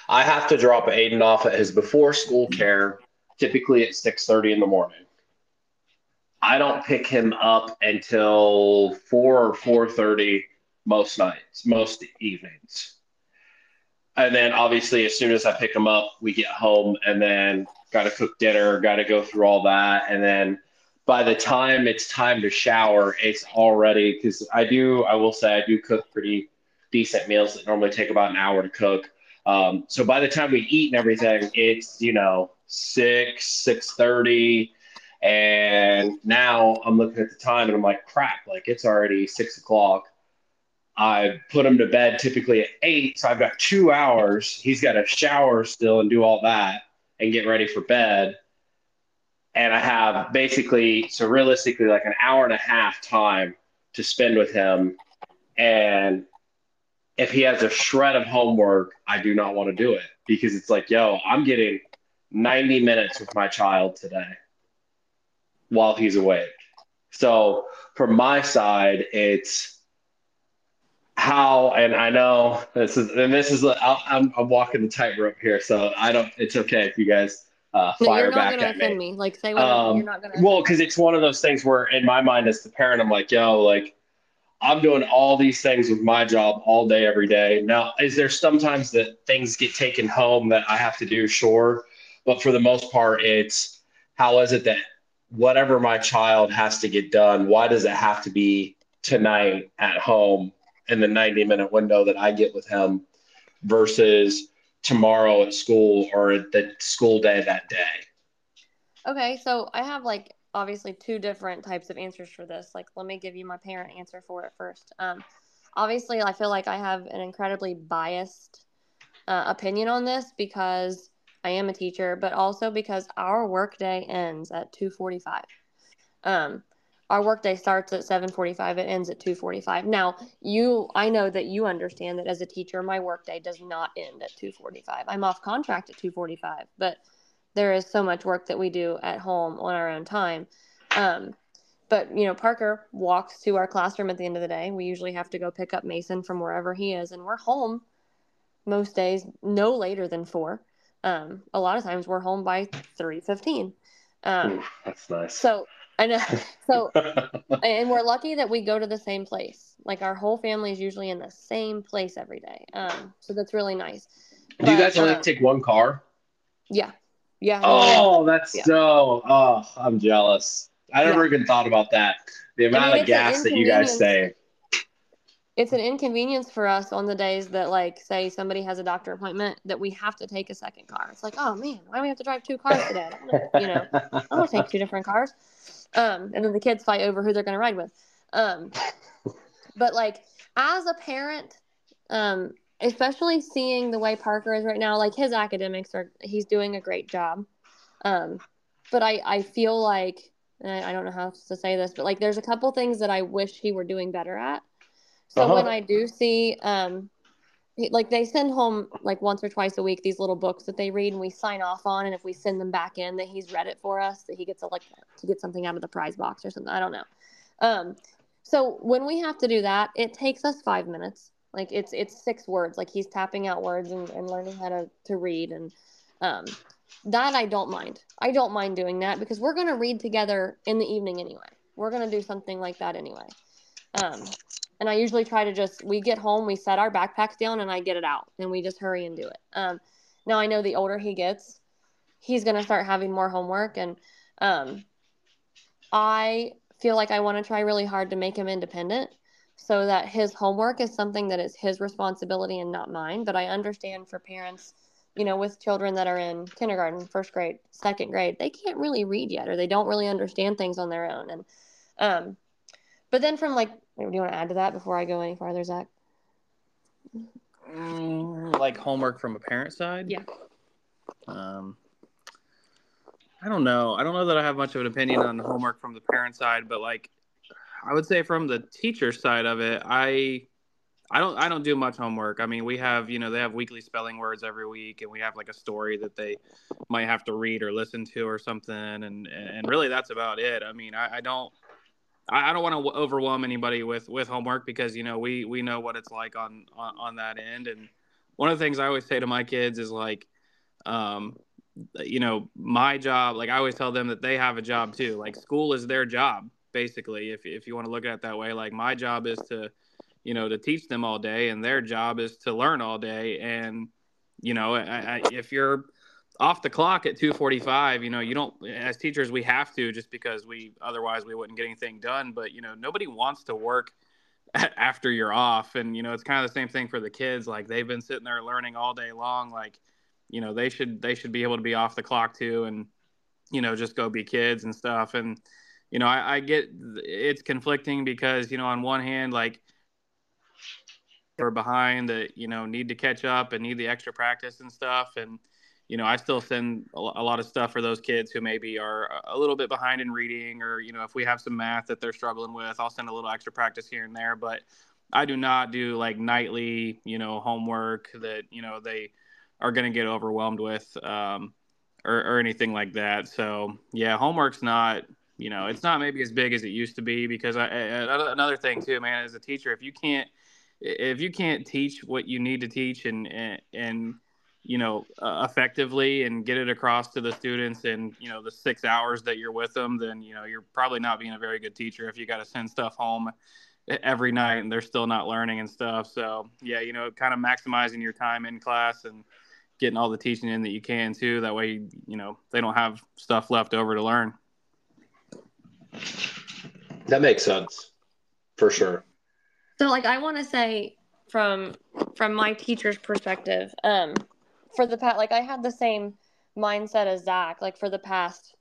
I have to drop Aiden off at his before school care, typically at 6:30 in the morning. I don't pick him up until 4 or 4:30 most nights, most evenings and then obviously as soon as I pick them up, we get home and then got to cook dinner, got to go through all that, and then by the time it's time to shower, it's already because I do. I will say I do cook pretty decent meals that normally take about an hour to cook. Um, so by the time we eat and everything, it's you know six six thirty, and now I'm looking at the time and I'm like, crap, like it's already six o'clock. I put him to bed typically at eight, so I've got two hours. He's got to shower still and do all that and get ready for bed. And I have basically, so realistically, like an hour and a half time to spend with him. And if he has a shred of homework, I do not want to do it because it's like, yo, I'm getting 90 minutes with my child today while he's awake. So from my side, it's how and I know this is and this is I'm I'm walking the tightrope here, so I don't. It's okay if you guys uh, No, fire back at me. me. Like say whatever. Um, you're not to. Well, because it's one of those things where in my mind as the parent, I'm like, yo, like I'm doing all these things with my job all day, every day. Now, is there sometimes that things get taken home that I have to do? Sure, but for the most part, it's how is it that whatever my child has to get done, why does it have to be tonight at home in the 90 minute window that I get with him versus tomorrow at school or the school day that day? Okay, so I have like obviously two different types of answers for this. Like, let me give you my parent answer for it first. Um, obviously, I feel like I have an incredibly biased uh, opinion on this because I am a teacher, but also because our workday ends at two forty-five. Um, our workday starts at 7:45 it ends at 2:45 now you i know that you understand that as a teacher my workday does not end at 2:45 i'm off contract at 2:45 but there is so much work that we do at home on our own time. Um, but you know parker walks to our classroom at the end of the day. We usually have to go pick up mason from wherever he is and we're home most days no later than four. Um, a lot of times we're home by 3.15 um, Ooh, that's nice. so i know so and we're lucky that we go to the same place. Like our whole family is usually in the same place every day. Um, so that's really nice. Do you guys only um, take one car? Yeah, yeah. Oh, that's Yeah. so. Oh, I'm jealous. I never Yeah. even thought about that. The amount mean, of gas that you guys save. It's an inconvenience for us on the days that, like, say somebody has a doctor appointment that we have to take a second car. It's like, oh man, why do we have to drive two cars today? I you know, I'm gonna take two different cars. Um, and then the kids fight over who they're gonna ride with. Um, but like as a parent, um, especially seeing the way Parker is right now, like his academics are, he's doing a great job. Um, but I, I feel like, and I don't know how to say this, but like there's a couple things that I wish he were doing better at. So Uh-huh. when I do see, um, like they send home like once or twice a week these little books that they read and we sign off on and if we send them back in that he's read it for us that he gets a like to get something out of the prize box or something i don't know. Um so when we have to do that it takes us five minutes. Like it's it's six words. Like he's tapping out words and, and learning how to to read and um that i don't mind. I don't mind doing that because we're going to read together in the evening anyway. We're going to do something like that anyway Um, and I usually try to just we get home, we set our backpacks down, and I get it out, and we just hurry and do it. Um, now I know the older he gets, he's gonna start having more homework, and um, I feel like I want to try really hard to make him independent so that his homework is something that is his responsibility and not mine. But I understand for parents, you know, with children that are in kindergarten, first grade, second grade, they can't really read yet or they don't really understand things on their own. And, um, but then from like, do you want to add to that before I go any farther, Zach? Mm, like homework from a parent side? Yeah. Um, I don't know. I don't know that I have much of an opinion on homework from the parent side, but like I would say from the teacher side of it, I I don't I don't do much homework. I mean, we have, you know, they have weekly spelling words every week and we have like a story that they might have to read or listen to or something and and really that's about it. I mean, I, I don't I don't want to overwhelm anybody with with homework because you know we we know what it's like on, on on that end and one of the things I always say to my kids is like um you know, my job, like I always tell them that they have a job too. Like school is their job, basically, if, if you want to look at it that way. Like my job is to, you know, to teach them all day, and their job is to learn all day. And, you know, I, I, if you're off the clock at 2:45, you know, you don't as teachers we have to just because we otherwise we wouldn't get anything done, but you know, nobody wants to work after you're off. And you know, it's kind of the same thing for the kids like they've been sitting there learning all day long like you know they should they should be able to be off the clock too and you know just go be kids and stuff. And you know I, I get it's conflicting because you know on one hand like are behind that you know need to catch up and need the extra practice and stuff. And you know i still send a lot of stuff for those kids who maybe are a little bit behind in reading or you know if we have some math that they're struggling with i'll send a little extra practice here and there but i do not do like nightly you know homework that you know they are going to get overwhelmed with um, or, or anything like that. So yeah, homework's not you know it's not maybe as big as it used to be because I, another thing too, man, as a teacher, if you can't if you can't teach what you need to teach and and, and you know uh, effectively and get it across to the students in you know the six hours that you're with them then you know you're probably not being a very good teacher if you got to send stuff home every night and they're still not learning and stuff so yeah you know kind of maximizing your time in class and getting all the teaching in that you can too. That way, you know, they don't have stuff left over to learn. That makes sense, for sure. So, like, I want to say from from my teacher's perspective, um, for the past, like, I had the same mindset as Zach. Like, for the past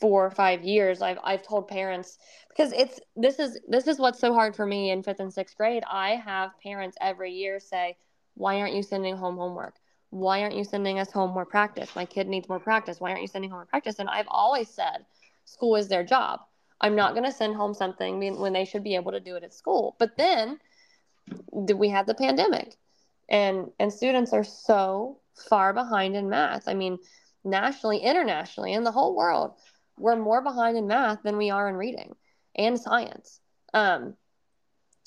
four or five years, I've I've told parents because it's this is this is what's so hard for me in fifth and sixth grade. I have parents every year say, "Why aren't you sending home homework? why aren't you sending us home more practice? My kid needs more practice. Why aren't you sending home more practice? And I've always said school is their job. I'm not going to send home something when they should be able to do it at school. But then we had the pandemic and and students are so far behind in math. I mean, nationally, internationally, in the whole world, we're more behind in math than we are in reading and science. Um,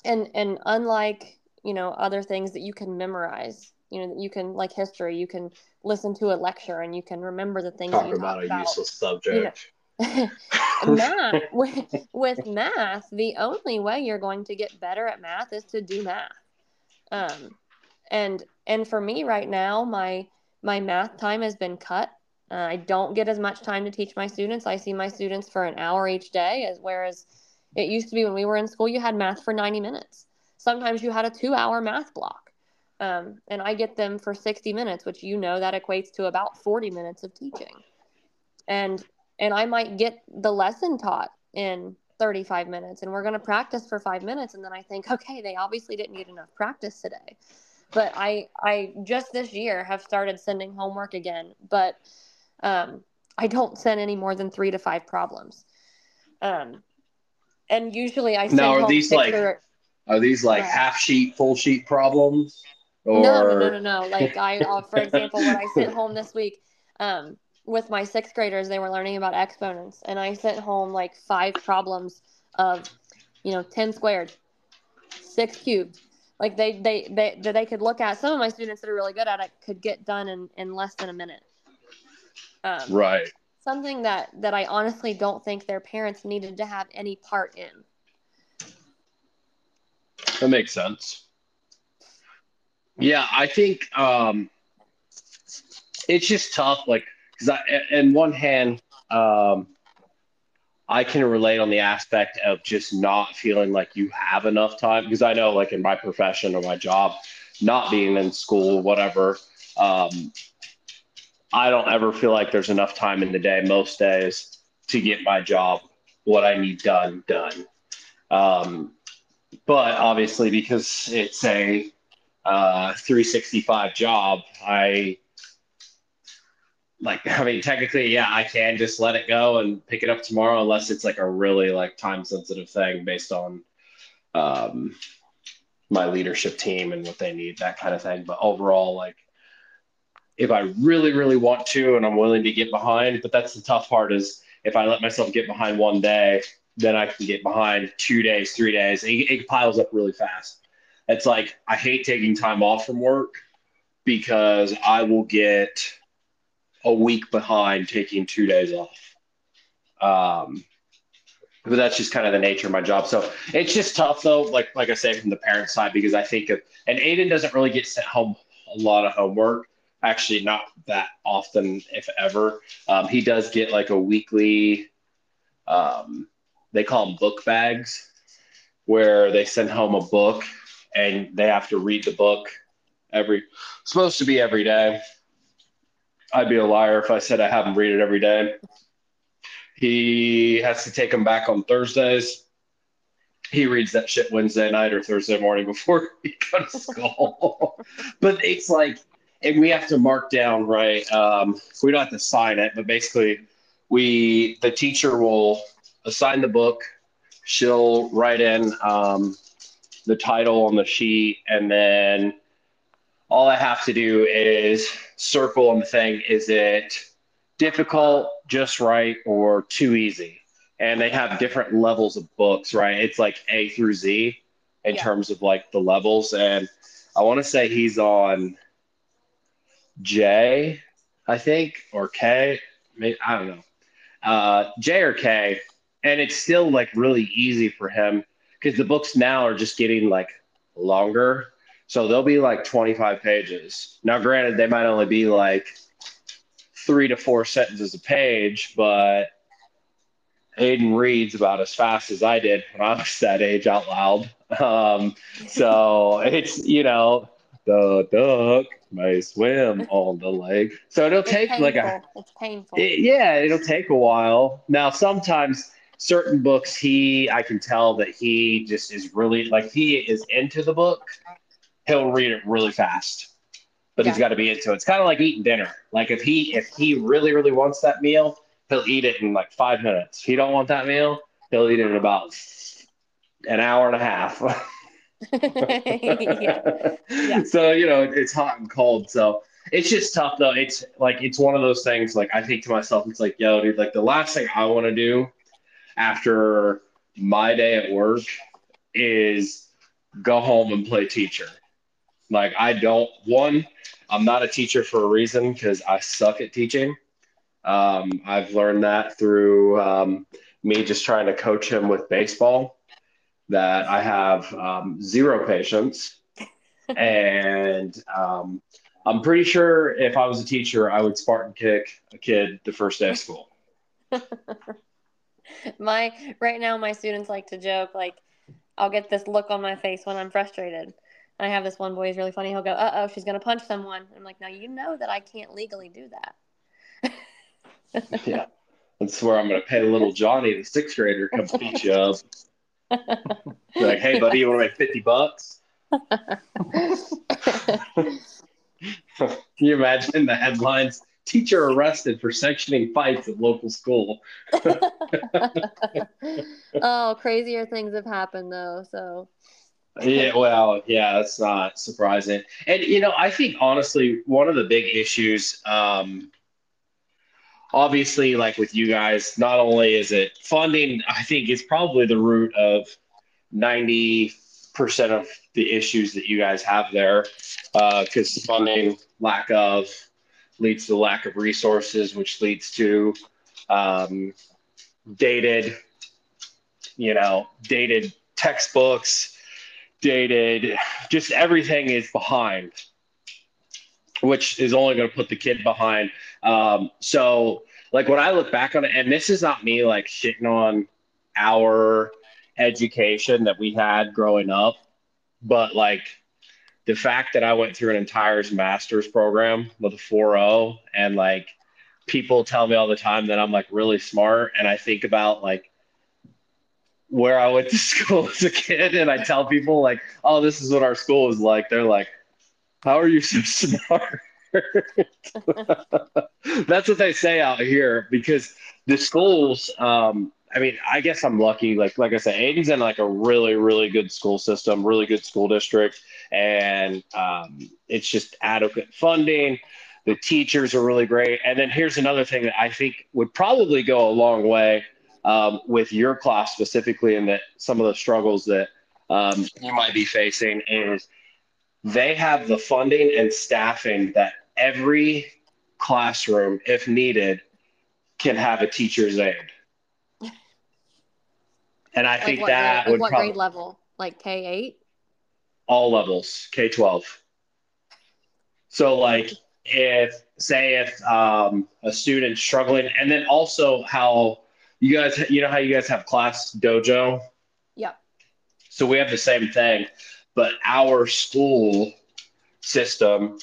and and unlike you know other things that you can memorize you know that you can like history you can listen to a lecture and you can remember the things talk you about a about. useless subject you know, math with, with math the only way you're going to get better at math is to do math um and and for me right now my my math time has been cut uh, i don't get as much time to teach my students i see my students for an hour each day as whereas it used to be when we were in school you had math for 90 minutes sometimes you had a two hour math block um, and I get them for 60 minutes, which you know that equates to about 40 minutes of teaching. And and I might get the lesson taught in 35 minutes and we're going to practice for 5 minutes and then I think, okay, they obviously didn't get enough practice today. But I I just this year have started sending homework again, but um, I don't send any more than 3 to 5 problems. Um, and usually I send now, are these like or, are these like half sheet, full sheet problems? Or... No, no, no, no, no. Like I, uh, for example, when I sent home this week, um, with my sixth graders, they were learning about exponents, and I sent home like five problems of, you know, ten squared, six cubed. Like they, they, they, that they could look at. Some of my students that are really good at it could get done in in less than a minute. Um, right. Something that that I honestly don't think their parents needed to have any part in. That makes sense. Yeah, I think um, it's just tough. Like, because I, in one hand, um, I can relate on the aspect of just not feeling like you have enough time. Because I know, like, in my profession or my job, not being in school, whatever, um, I don't ever feel like there's enough time in the day most days to get my job, what I need done, done. Um, but obviously, because it's a uh, 365 job, I like, I mean, technically, yeah, I can just let it go and pick it up tomorrow, unless it's like a really like time sensitive thing based on um, my leadership team and what they need, that kind of thing. But overall, like, if I really, really want to and I'm willing to get behind, but that's the tough part is if I let myself get behind one day, then I can get behind two days, three days. It, it piles up really fast. It's like I hate taking time off from work because I will get a week behind taking two days off. Um, but that's just kind of the nature of my job. So it's just tough though, like like I say from the parent side, because I think of and Aiden doesn't really get sent home a lot of homework. Actually, not that often, if ever. Um, he does get like a weekly. Um, they call them book bags, where they send home a book and they have to read the book every. Supposed to be every day. I'd be a liar if I said I have him read it every day. He has to take them back on Thursdays. He reads that shit Wednesday night or Thursday morning before he goes to school. but it's like, and we have to mark down, right? Um, we don't have to sign it, but basically, we the teacher will assign the book. She'll write in um, the title on the sheet, and then all I have to do is circle on the thing. Is it difficult, just right, or too easy? And they have different levels of books, right? It's like A through Z in Yeah. terms of like the levels. And I want to say he's on J, I think, or K. Maybe, I don't know. Uh, J or K. And it's still like really easy for him because the books now are just getting like longer. So they'll be like 25 pages. Now, granted, they might only be like three to four sentences a page, but Aiden reads about as fast as I did when I was that age out loud. Um, so it's, you know, the duck may swim on the lake. So it'll It's take painful. like a It's painful. it- yeah, it'll take a while. Now, sometimes certain books, he, I can tell that he just is really like he is into the book. He'll read it really fast, but he's got to be into it. It's kind of like eating dinner. Like if he, if he really, really wants that meal, he'll eat it in like five minutes. If he don't want that meal, he'll eat it in about an hour and a half. yeah. Yeah. So you know it's hot and cold. So it's just tough though. It's like it's one of those things. Like I think to myself, it's like, yo, dude, like the last thing I want to do after my day at work is go home and play teacher. Like I don't. One, I'm not a teacher for a reason because I suck at teaching. Um, I've learned that through um, me just trying to coach him with baseball. That I have um, zero patience and um, I'm pretty sure if I was a teacher, I would Spartan kick a kid the first day of school. my right now my students like to joke like I'll get this look on my face when I'm frustrated. I have this one boy who's really funny. He'll go, "Uh oh, she's gonna punch someone." I'm like, "No, you know that I can't legally do that." Yeah, that's where I'm going to pay little Johnny, the sixth grader, come beat you up. Like, hey, buddy, you want to make fifty bucks? Can you imagine the headlines? Teacher arrested for sectioning fights at local school. oh, crazier things have happened though. So Yeah, well, yeah, that's not surprising. And you know, I think honestly, one of the big issues, um, obviously, like with you guys, not only is it funding, I think it's probably the root of ninety percent of the issues that you guys have there, because funding lack of leads to lack of resources, which leads to um, dated, you know, dated textbooks outdated. Just everything is behind, which is only going to put the kid behind. Um, so, like when I look back on it, and this is not me like shitting on our education that we had growing up, but like the fact that I went through an entire master's program with a 4.0 and like people tell me all the time that I'm like really smart and I think about like where I went to school as a kid and I tell people like, oh, this is what our school is like. They're like, how are you so smart? That's what they say out here because the schools, um, I mean, I guess I'm lucky. Like, like I said, Aiden's in like a really, really good school system, really good school district, and um, it's just adequate funding. The teachers are really great. And then here's another thing that I think would probably go a long way um, with your class specifically, and that some of the struggles that um, you might be facing is they have the funding and staffing that every classroom, if needed, can have a teacher's aide. And I Like think that grade, would what probably grade level? Like K eight? all levels, K twelve. So like if say if um, a student's struggling, and then also how you guys you know how you guys have ClassDojo. Yep. So we have the same thing, but our school system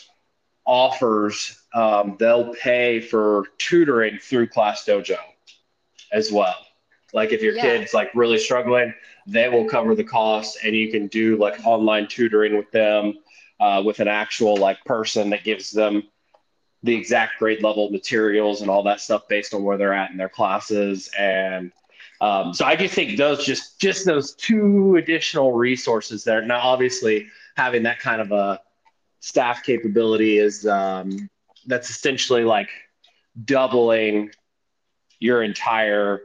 offers um, they'll pay for tutoring through ClassDojo as well. Like if your Yeah. kid's like really struggling, they will cover the cost, and you can do like online tutoring with them uh, with an actual like person that gives them the exact grade level materials and all that stuff based on where they're at in their classes and um, so I just think those just just those two additional resources there. Now, obviously, having that kind of a staff capability is um, that's essentially like doubling your entire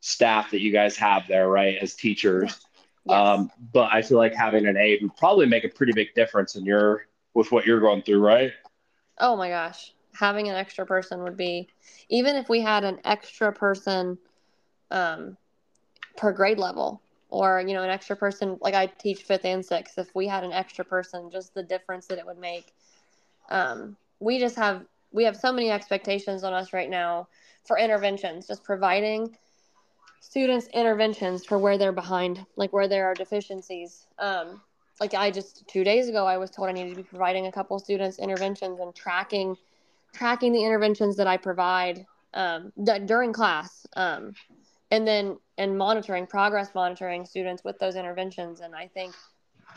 staff that you guys have there, right, as teachers. Yes. Um, but I feel like having an aide would probably make a pretty big difference in your with what you're going through, right? Oh my gosh. Having an extra person would be even if we had an extra person um, per grade level or you know an extra person like I teach fifth and sixth if we had an extra person just the difference that it would make um, we just have we have so many expectations on us right now for interventions just providing students interventions for where they're behind like where there are deficiencies um, like i just two days ago i was told i needed to be providing a couple students interventions and tracking tracking the interventions that i provide um, d- during class um, and then and monitoring progress monitoring students with those interventions. And i think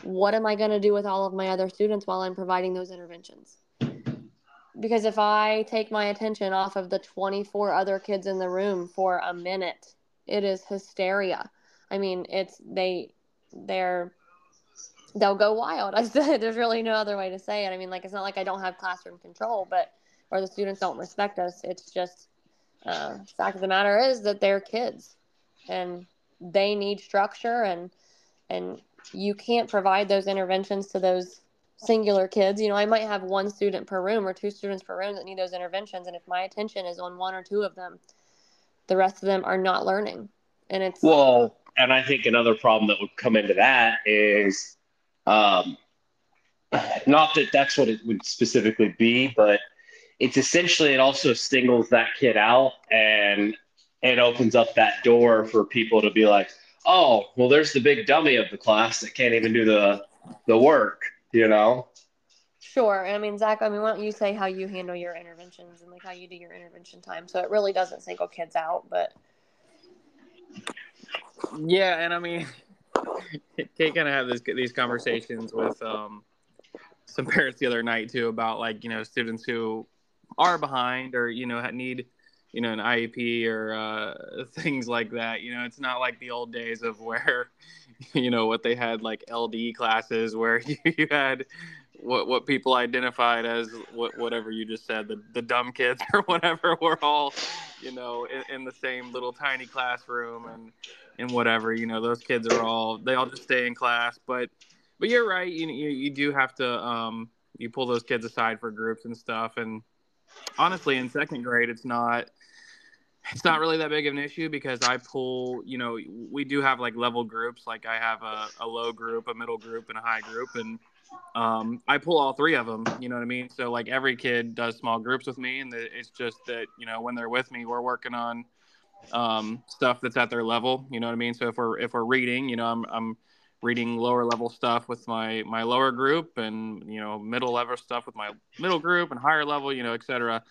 what am i going to do with all of my other students while i'm providing those interventions? Because if i take my attention off of the 24 other kids in the room for a minute it is hysteria. I mean it's they they're they'll go wild. I said there's really no other way to say it. I mean like it's not like i don't have classroom control but or the students don't respect us. It's just uh, fact of the matter is that they're kids and they need structure and and you can't provide those interventions to those singular kids. You know i might have one student per room or two students per room that need those interventions. And if my attention is on one or two of them the rest of them are not learning. And it's Well, and I think another problem that would come into that is um, not that that's what it would specifically be, but it's essentially it also singles that kid out and it opens up that door for people to be like, oh, well, there's the big dummy of the class that can't even do the the work, you know? Sure. And I mean, Zach, I mean, why don't you say how you handle your interventions and like how you do your intervention time? So it really doesn't single kids out, but Yeah, and I mean, Kate kind of had this, these conversations with um, some parents the other night too about like you know students who are behind or you know need you know an IEP or uh, things like that. You know, it's not like the old days of where you know what they had like LD classes where you had what what people identified as what whatever you just said the the dumb kids or whatever were all you know in, in the same little tiny classroom and and whatever you know those kids are all they all just stay in class but but you're right you you, you do have to um you pull those kids aside for groups and stuff and honestly in second grade it's not it's not really that big of an issue because I pull, you know, we do have like level groups. Like I have a, a low group, a middle group, and a high group. And um, I pull all three of them, you know what I mean? So like every kid does small groups with me. And it's just that, you know, when they're with me, we're working on um, stuff that's at their level, you know what I mean? So if we're, if we're reading, you know, I'm, I'm reading lower level stuff with my, my lower group and, you know, middle level stuff with my middle group and higher level, you know, et cetera.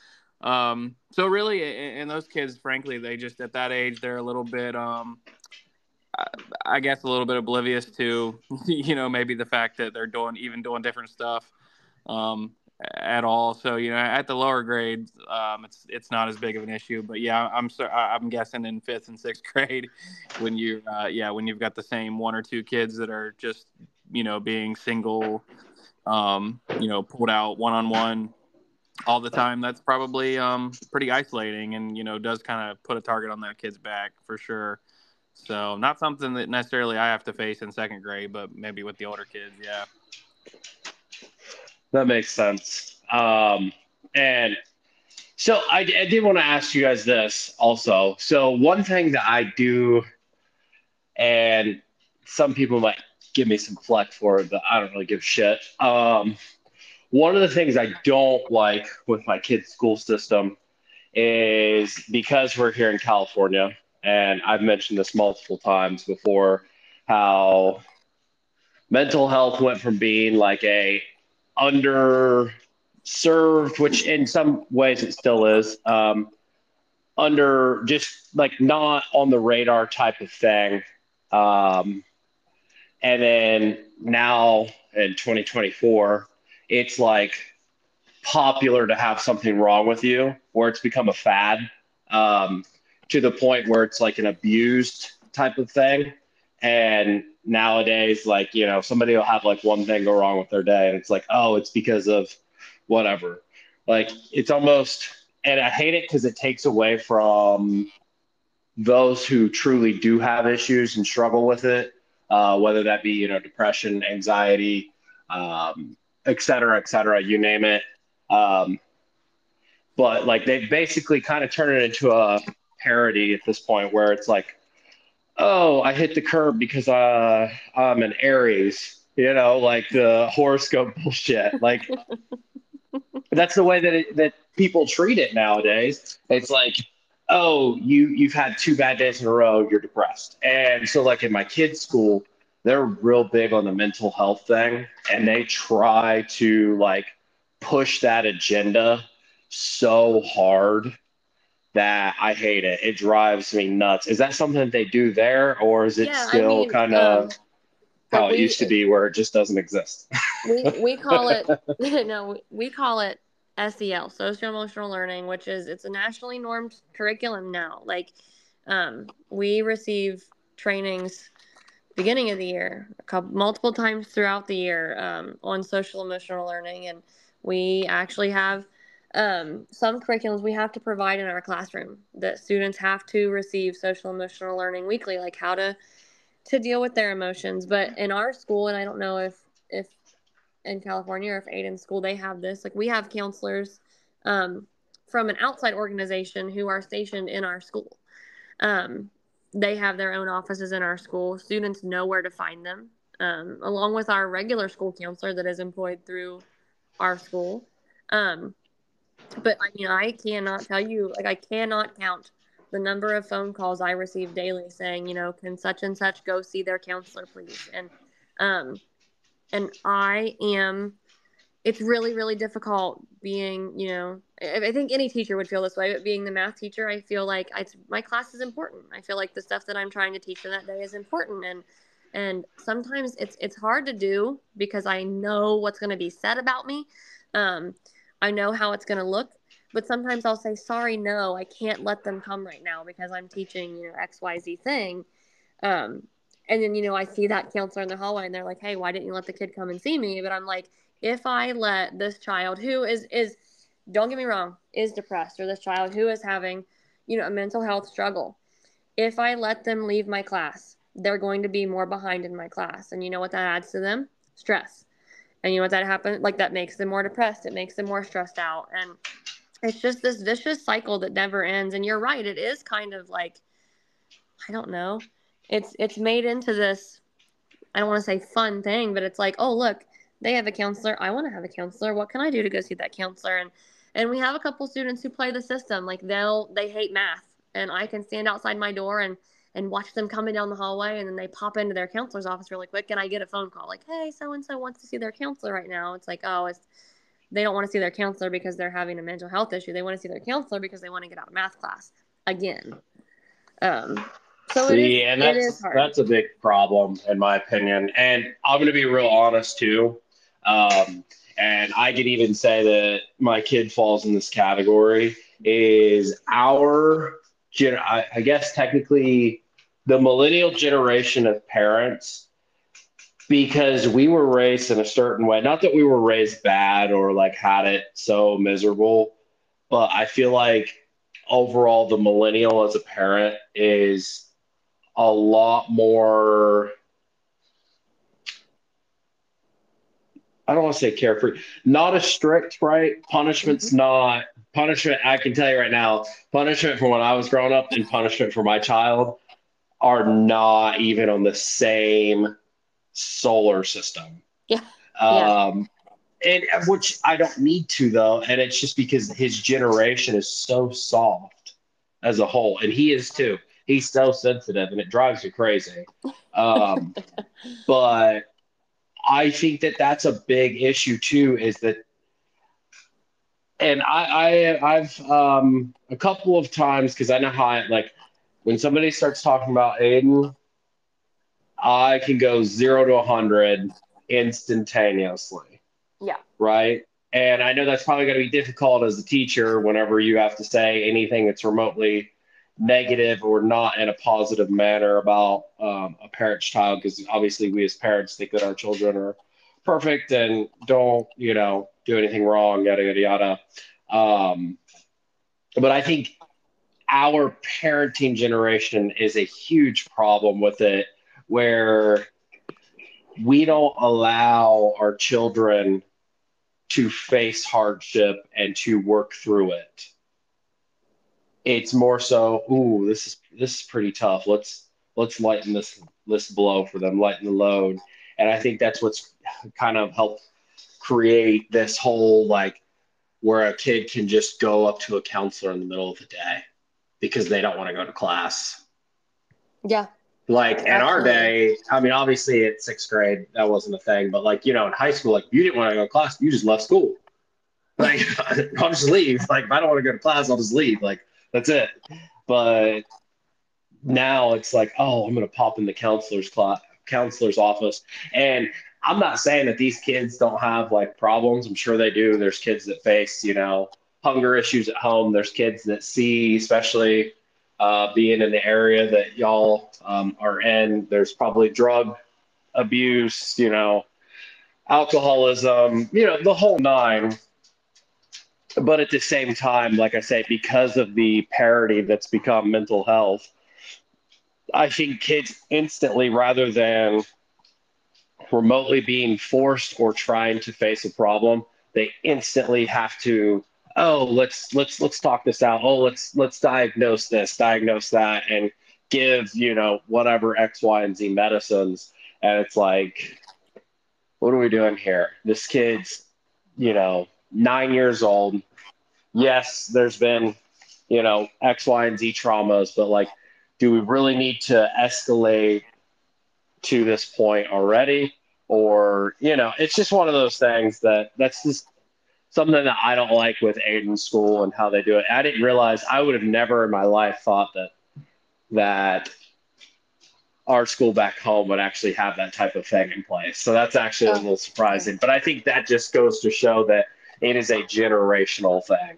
Um, so really, and those kids, frankly, they just at that age they're a little bit, um, I guess, a little bit oblivious to, you know, maybe the fact that they're doing even doing different stuff um, at all. So you know, at the lower grades, um, it's it's not as big of an issue. But yeah, I'm I'm guessing in fifth and sixth grade, when you uh, yeah when you've got the same one or two kids that are just you know being single, um, you know, pulled out one on one all the time, that's probably um, pretty isolating and, you know, does kind of put a target on that kid's back for sure. So, not something that necessarily I have to face in second grade, but maybe with the older kids, yeah. That makes sense. Um, and so I, I did want to ask you guys this also. So, one thing that I do, and some people might give me some flack for it, but I don't really give shit. Um, one of the things I don't like with my kids' school system is because we're here in California, and I've mentioned this multiple times before, how mental health went from being like a underserved, which in some ways it still is, um, under just like not on the radar type of thing. Um, and then now in 2024, it's like popular to have something wrong with you, where it's become a fad um, to the point where it's like an abused type of thing. And nowadays, like, you know, somebody will have like one thing go wrong with their day, and it's like, oh, it's because of whatever. Like, it's almost, and I hate it because it takes away from those who truly do have issues and struggle with it, uh, whether that be, you know, depression, anxiety, um, et cetera, et cetera, you name it. Um, but like they basically kind of turn it into a parody at this point where it's like, oh, I hit the curb because uh, I'm an Aries, you know, like the horoscope bullshit. Like that's the way that it, that people treat it nowadays. It's like, oh, you you've had two bad days in a row, you're depressed. And so like in my kids' school, they're real big on the mental health thing and they try to like push that agenda so hard that I hate it. It drives me nuts. Is that something that they do there or is it yeah, still I mean, kind of um, how it we, used to be where it just doesn't exist? we we call it no, we call it SEL, social emotional learning, which is it's a nationally normed curriculum now. Like um, we receive trainings beginning of the year, a couple, multiple times throughout the year um, on social emotional learning, and we actually have um, some curriculums we have to provide in our classroom that students have to receive social emotional learning weekly, like how to to deal with their emotions. But in our school, and I don't know if if in California or if Aiden school they have this, like we have counselors um, from an outside organization who are stationed in our school. Um, they have their own offices in our school. Students know where to find them, um, along with our regular school counselor that is employed through our school. Um, but I mean, I cannot tell you, like, I cannot count the number of phone calls I receive daily saying, you know, can such and such go see their counselor, please? And, um, and I am it's really really difficult being you know i think any teacher would feel this way but being the math teacher i feel like I, my class is important. I feel like the stuff that i'm trying to teach them that day is important. And and sometimes it's it's hard to do because i know what's going to be said about me. Um, i know how it's going to look but sometimes i'll say sorry no i can't let them come right now because i'm teaching you know xyz thing um, and then you know i see that counselor in the hallway and they're like hey why didn't you let the kid come and see me but i'm like if I let this child who is is don't get me wrong, is depressed or this child who is having, you know, a mental health struggle, if I let them leave my class, they're going to be more behind in my class. And you know what that adds to them? Stress. And you know what that happens? Like that makes them more depressed. It makes them more stressed out. And it's just this vicious cycle that never ends. And you're right, it is kind of like I don't know. It's it's made into this I don't want to say fun thing, but it's like, oh look, they have a counselor. I want to have a counselor. What can I do to go see that counselor? And and we have a couple students who play the system. Like they'll they hate math, and I can stand outside my door and and watch them coming down the hallway, and then they pop into their counselor's office really quick, and I get a phone call like, hey, so and so wants to see their counselor right now. It's like, oh, it's they don't want to see their counselor because they're having a mental health issue. They want to see their counselor because they want to get out of math class again. Um, so See, and that's that's a big problem in my opinion. And I'm going to be real honest too. Um, and I could even say that my kid falls in this category. Is our, I guess technically, the millennial generation of parents because we were raised in a certain way. Not that we were raised bad or like had it so miserable, but I feel like overall the millennial as a parent is a lot more. I don't want to say carefree, not as strict, right? Punishment's mm-hmm. not punishment. I can tell you right now, punishment from when I was growing up and punishment for my child are not even on the same solar system. Yeah. Um, yeah. and which I don't need to though, and it's just because his generation is so soft as a whole, and he is too. He's so sensitive, and it drives me crazy. Um, but I think that that's a big issue too. Is that, and I, I I've um, a couple of times because I know how I like when somebody starts talking about Aiden I can go zero to a 100 instantaneously. Yeah. Right. And I know that's probably going to be difficult as a teacher whenever you have to say anything that's remotely negative or not in a positive manner about um, a parent's child, because obviously we as parents think that our children are perfect and don't, you know, do anything wrong, yada, yada, yada. Um, but I think our parenting generation is a huge problem with it where we don't allow our children to face hardship and to work through it. It's more so, ooh, this is this is pretty tough. Let's let's lighten this this blow for them, lighten the load. And I think that's what's kind of helped create this whole like where a kid can just go up to a counselor in the middle of the day because they don't want to go to class. Yeah, like in our day, I mean, obviously at sixth grade that wasn't a thing, but like you know, in high school, like you didn't want to go to class, you just left school. Like I'll just leave. Like if I don't want to go to class, I'll just leave. Like that's it. But now it's like, oh, I'm gonna pop in the counselor's class, counselor's office, and I'm not saying that these kids don't have like problems. I'm sure they do. There's kids that face, you know, hunger issues at home. There's kids that see, especially uh, being in the area that y'all um, are in. There's probably drug abuse, you know, alcoholism, you know, the whole nine. But at the same time, like I say, because of the parity that's become mental health, I think kids instantly, rather than remotely being forced or trying to face a problem, they instantly have to oh let's let's let's talk this out. Oh let's let's diagnose this diagnose that and give you know whatever x y and z medicines. And it's like what are we doing here? This kid's you know nine years old. Yes there's been you know x y and z traumas but like do we really need to escalate to this point already? Or you know it's just one of those things that that's just something that I don't like with Aiden school and how they do it. I didn't realize I would have never in my life thought that that our school back home would actually have that type of thing in place. So that's actually a little surprising. But I think that just goes to show that it is a generational thing.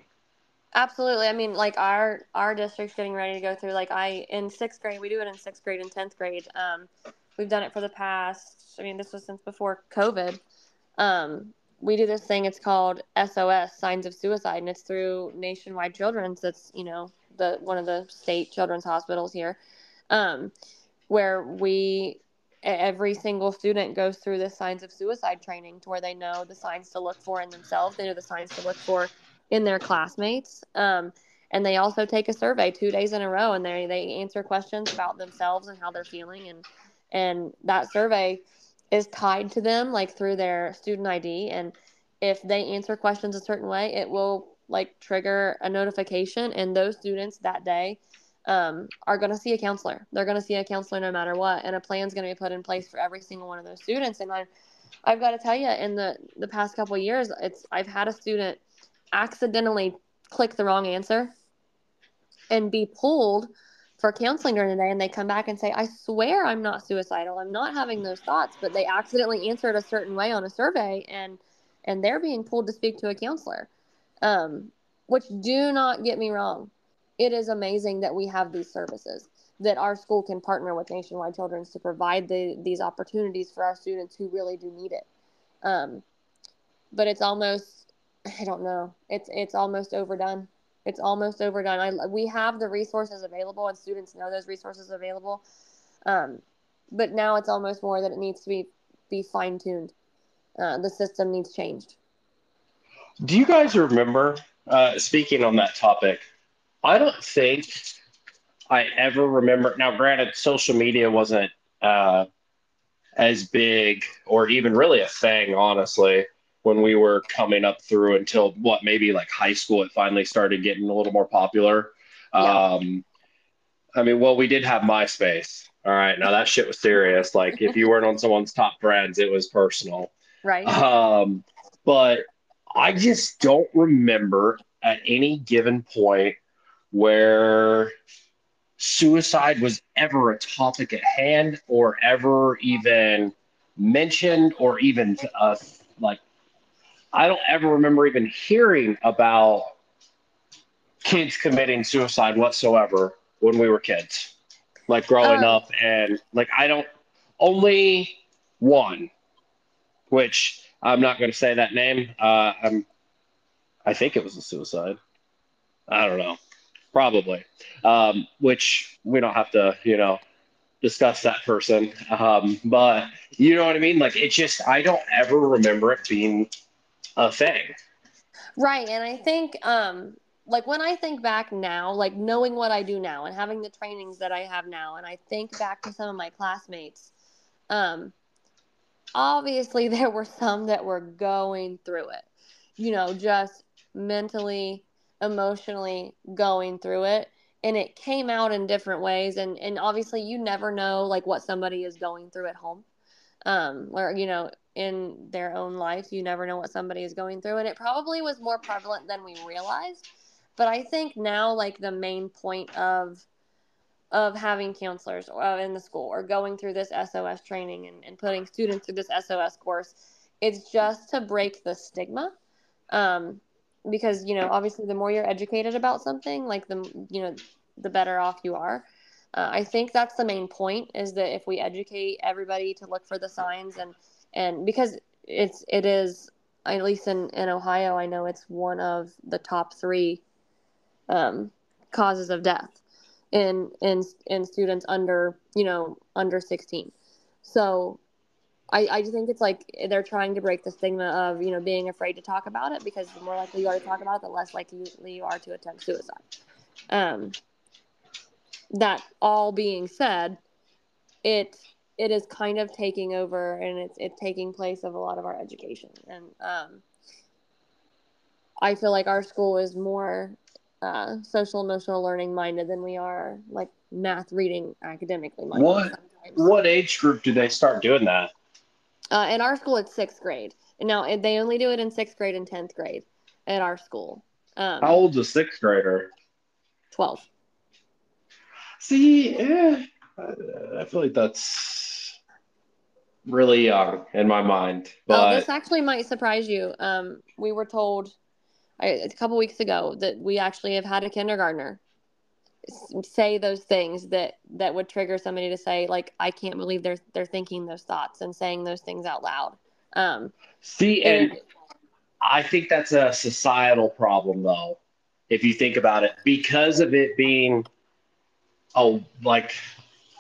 Absolutely. I mean, like our our district's getting ready to go through. Like I in sixth grade, we do it in sixth grade and tenth grade. Um, we've done it for the past. I mean, this was since before COVID. Um, we do this thing. It's called SOS, Signs of Suicide, and it's through Nationwide Children's. That's you know the one of the state children's hospitals here, um, where we every single student goes through this signs of suicide training to where they know the signs to look for in themselves. They know the signs to look for in their classmates. Um, and they also take a survey two days in a row and they, they answer questions about themselves and how they're feeling. And, and that survey is tied to them like through their student ID. And if they answer questions a certain way, it will like trigger a notification. And those students that day um, are going to see a counselor. They're going to see a counselor no matter what. And a plan is going to be put in place for every single one of those students. And I, I've got to tell you, in the, the past couple years, it's I've had a student accidentally click the wrong answer and be pulled for counseling during the day and they come back and say i swear i'm not suicidal. I'm not having those thoughts. But they accidentally answered a certain way on a survey and and they're being pulled to speak to a counselor. Um, which do not get me wrong. It is amazing that we have these services that our school can partner with nationwide children's to provide the, these opportunities for our students who really do need it. Um, but it's almost i don't know. It's it's almost overdone it's almost overdone. I, we have the resources available, and students know those resources available. Um, but now it's almost more that it needs to be be fine tuned. Uh, the system needs changed. Do you guys remember? Uh, speaking on that topic, I don't think I ever remember. Now, granted, social media wasn't uh, as big or even really a thing, honestly when we were coming up through until what maybe like high school it finally started getting a little more popular. Yeah. um i mean well we did have myspace. All right. Now that shit was serious. Like if you weren't on someone's top friends it was personal. Right. Um but i just don't remember at any given point where suicide was ever a topic at hand or ever even mentioned or even uh, like I don't ever remember even hearing about kids committing suicide whatsoever when we were kids, like growing uh, up. And like, I don't, only one, which I'm not going to say that name. Uh, I'm, I think it was a suicide. I don't know. Probably. Um, which we don't have to, you know, discuss that person. Um, but you know what I mean? Like, it just, I don't ever remember it being a thing. Right. And I think, um, like when I think back now, like knowing what I do now and having the trainings that I have now, and I think back to some of my classmates, um, obviously there were some that were going through it, you know, just mentally, emotionally going through it. And it came out in different ways. And, and obviously you never know like what somebody is going through at home. Um, or, you know, in their own life. You never know what somebody is going through. And it probably was more prevalent than we realized. But I think now, like, the main point of of having counselors uh, in the school or going through this SOS training and, and putting students through this SOS course, it's just to break the stigma. Um, because, you know, obviously the more you're educated about something, like the, you know, the better off you are. Uh, I think that's the main point is that if we educate everybody to look for the signs and and because it's it is at least in in Ohio, I know it's one of the top three um, causes of death in in in students under you know under 16. So I, I think it's like they're trying to break the stigma of you know being afraid to talk about it because the more likely you are to talk about it, the less likely you are to attempt suicide. Um, that all being said, it it is kind of taking over and it's it's taking place of a lot of our education. And um, i feel like our school is more uh, social emotional learning minded than we are like math reading academically minded what sometimes. what age group do they start doing that? Uh, in our school it's sixth grade. And now they only do it in sixth grade and 10th grade at our school. Um, how old's a sixth grader? 12 see eh, I feel like that's really young in my mind. But oh, this actually might surprise you. Um, we were told I, a couple weeks ago that we actually have had a kindergartner say those things that that would trigger somebody to say like I can't believe they're they're thinking those thoughts and saying those things out loud. Um, See, and, and I think that's a societal problem though, if you think about it, because of it being oh like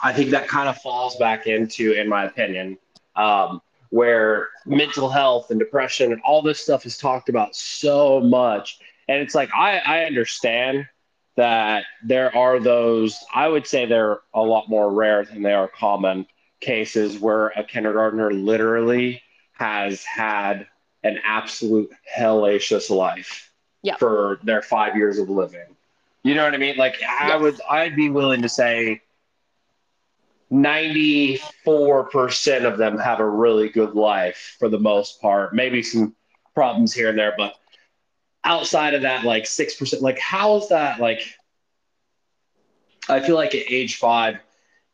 I think that kind of falls back into, in my opinion, um, where mental health and depression and all this stuff is talked about so much. And it's like I, I understand that there are those I would say they're a lot more rare than they are common cases where a kindergartner literally has had an absolute hellacious life Yeah. for their five years of living. You know what I mean? Like I Yes. would I'd be willing to say 94% of them have a really good life for the most part. Maybe some problems here and there, but outside of that, like 6%, like how is that like I feel like at age five,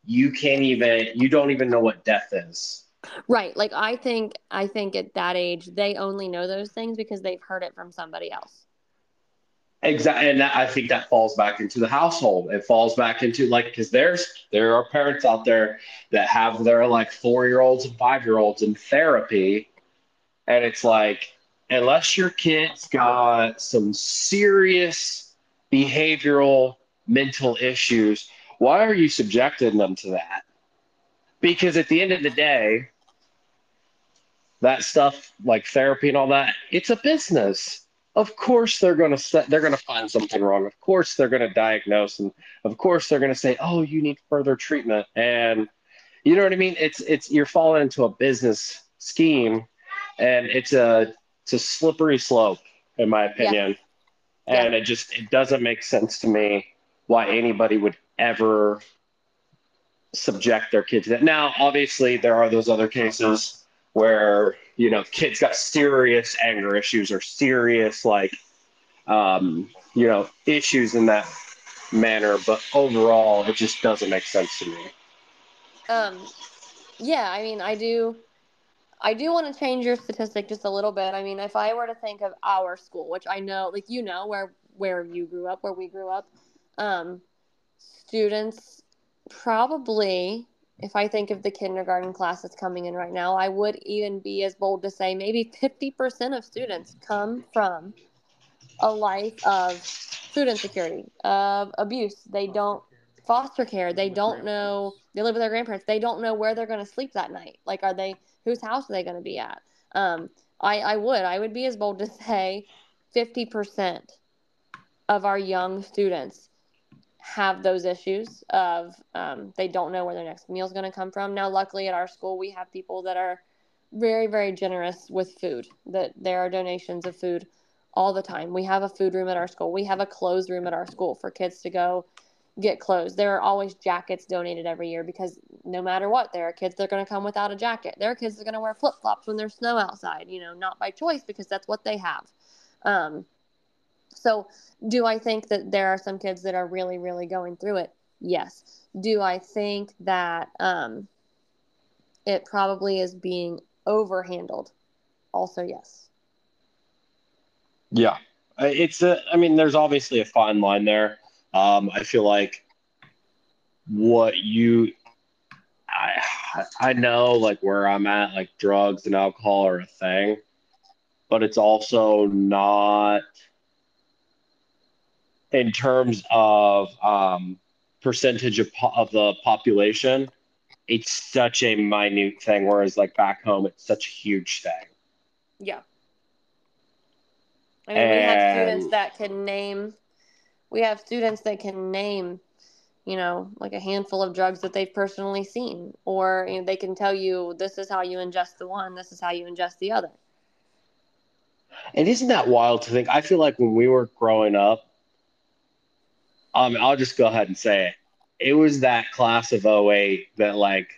you can't even you don't even know what death is. Right. Like I think I think at that age they only know those things because they've heard it from somebody else. Exactly, and that, I think that falls back into the household. It falls back into like because there's there are parents out there that have their like four year olds and five year olds in therapy, and it's like unless your kid's got some serious behavioral mental issues, why are you subjecting them to that? Because at the end of the day, that stuff like therapy and all that, it's a business of course they're going to set, they're going to find something wrong. Of course they're going to diagnose and of course they're going to say oh you need further treatment. And you know what i mean? It's it's you're falling into a business scheme and it's a it's a slippery slope in my opinion. Yeah. and it just it doesn't make sense to me why anybody would ever subject their kid to that. Now obviously there are those other cases where you know kids got serious anger issues or serious like um, you know issues in that manner but overall it just doesn't make sense to me Um, yeah, I mean, I do, I do want to change your statistic just a little bit. I mean, if I were to think of our school, which I know, like you know, where where you grew up, where we grew up, um, students probably, if I think of the kindergarten class that's coming in right now, I would even be as bold to say maybe fifty percent of students come from a life of food insecurity, of abuse. They don't foster care. They don't know. They live with their grandparents. They don't know where they're going to sleep that night. Like, are they? Whose house are they going to be at? Um, I I would I would be as bold to say, fifty percent of our young students have those issues of um, they don't know where their next meal is going to come from. Now, luckily at our school, we have people that are very very generous with food. That there are donations of food all the time. We have a food room at our school. We have a clothes room at our school for kids to go get clothes. There are always jackets donated every year because no matter what, there are kids that are going to come without a jacket. There are kids that are going to wear flip flops when there's snow outside, you know, not by choice because that's what they have. Um, so, do I think that there are some kids that are really, really going through it? Yes. Do I think that um, it probably is being overhandled? Also, yes. yeah it's a i mean there's obviously a fine line there um, i feel like what you I, I know like where i'm at like drugs and alcohol are a thing but it's also not in terms of um, percentage of, po- of the population it's such a minute thing whereas like back home it's such a huge thing Yeah. I mean, we have students that can name, we have students that can name, you know, like a handful of drugs that they've personally seen, or you know, they can tell you this is how you ingest the one, this is how you ingest the other. And isn't that wild to think? I feel like when we were growing up, um, I'll just go ahead and say it. It was that class of 08 that like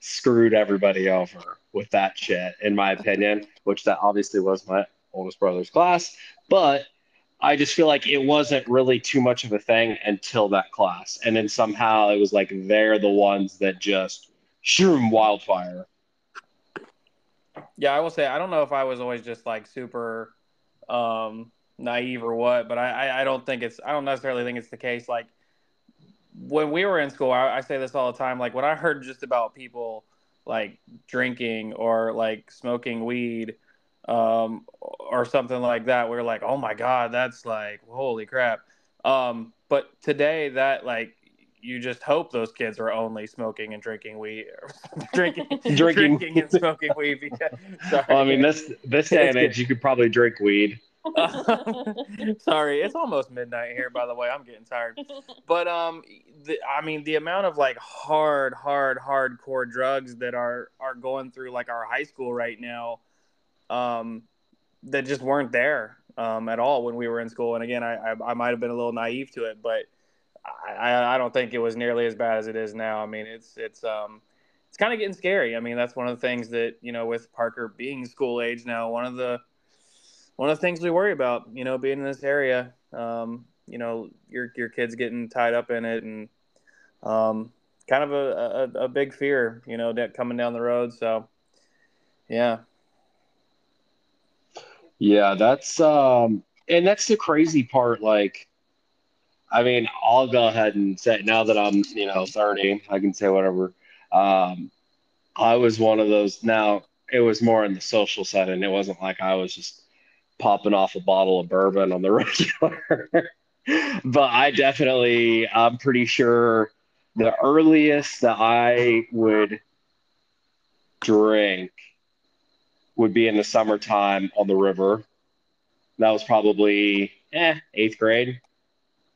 screwed everybody over with that shit, in my opinion, which that obviously was my oldest brother's class. But I just feel like it wasn't really too much of a thing until that class. And then somehow it was like they're the ones that just shroom wildfire. Yeah, I will say I don't know if I was always just like super um, naive or what, but I, I, don't think it's I don't necessarily think it's the case. Like when we were in school, I, I say this all the time. Like when I heard just about people like drinking or like smoking weed um, or something like that, we are like, oh my god, that's like holy crap. Um, but today, that like you just hope those kids are only smoking and drinking weed, or drinking, Drinking. drinking and smoking weed. Because, sorry. Well, I mean, this this day and age, you could probably drink weed. sorry, it's almost midnight here. By the way, I'm getting tired. But um, the, I mean, the amount of like hard, hard, hardcore drugs that are are going through like our high school right now, um, that just weren't there um at all when we were in school. And again, I I, I might have been a little naive to it, but I I don't think it was nearly as bad as it is now. I mean, it's it's um it's kind of getting scary. I mean, that's one of the things that you know with Parker being school age now, one of the one of the things we worry about, you know, being in this area, um, you know, your your kids getting tied up in it, and um, kind of a, a, a big fear, you know, that coming down the road. So, yeah, yeah, that's um, and that's the crazy part. Like, I mean, I'll go ahead and say now that I'm, you know, 30, I can say whatever. Um, I was one of those. Now it was more in the social side, and It wasn't like I was just popping off a bottle of bourbon on the regular. but I definitely, I'm pretty sure the earliest that I would drink would be in the summertime on the river. That was probably eh, eighth grade,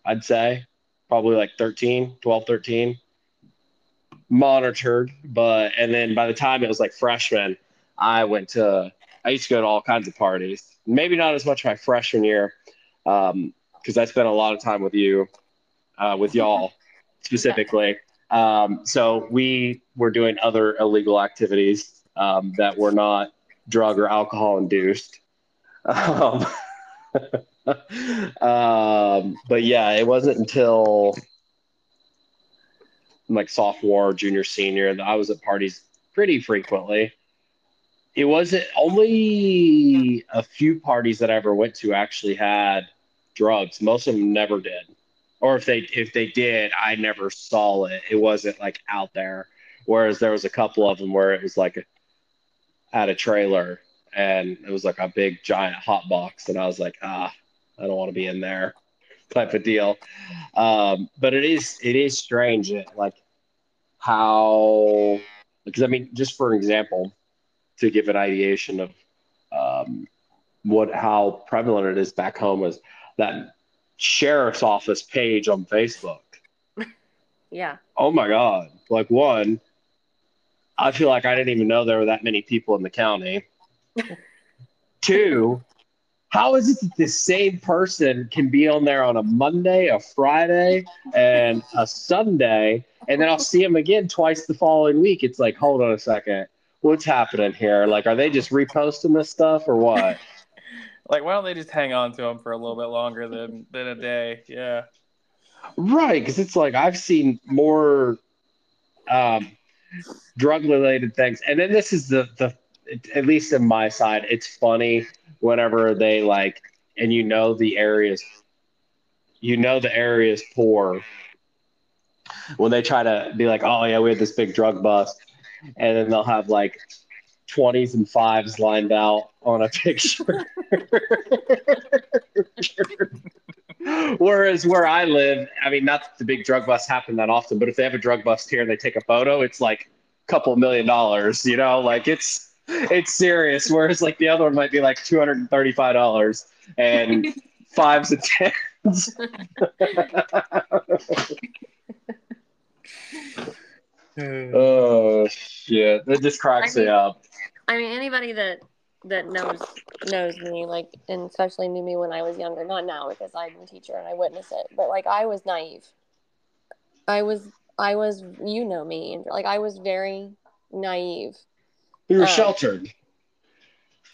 I'd say. Probably like 13, 12, 13. Monitored, but and then by the time it was like freshman, I went to I used to go to all kinds of parties maybe not as much my freshman year, because um, I spent a lot of time with you, uh, with y'all specifically. Um, so we were doing other illegal activities um, that were not drug or alcohol induced. Um, um, but yeah, it wasn't until like sophomore, junior, senior that I was at parties pretty frequently it wasn't only a few parties that I ever went to actually had drugs. Most of them never did. Or if they if they did, I never saw it. It wasn't like out there. Whereas there was a couple of them where it was like at a trailer and it was like a big giant hot box and I was like, ah, I don't want to be in there type of deal. Um, but it is it is strange like how because I mean just for example, to give an ideation of um, what how prevalent it is back home is that sheriff's office page on Facebook. yeah. Oh my God. Like one, I feel like I didn't even know there were that many people in the county. Two, how is it that the same person can be on there on a Monday, a Friday, and a Sunday, and then I'll see him again twice the following week? It's like, hold on a second what's happening here? Like, are they just reposting this stuff or what? like, why don't they just hang on to them for a little bit longer than than a day? Yeah. Right, because it's like I've seen more um, drug related things, and then this is the the at least in my side, it's funny whenever they like, and you know the areas, you know the areas poor when they try to be like, oh yeah, we had this big drug bust and then they'll have like 20s and fives lined out on a picture. Whereas where I live, I mean, not that the big drug busts happen that often, but if they have a drug bust here and they take a photo, it's like a couple million dollars, you know, like it's it's serious. Whereas like the other one might be like two hundred and thirty-five dollars and fives and tens. oh shit! That just cracks I mean, me up. I mean, anybody that that knows knows me, like, and especially knew me when I was younger. Not now because I'm a teacher and I witness it, but like I was naive. I was, I was, you know me, and like I was very naive. You were um, sheltered.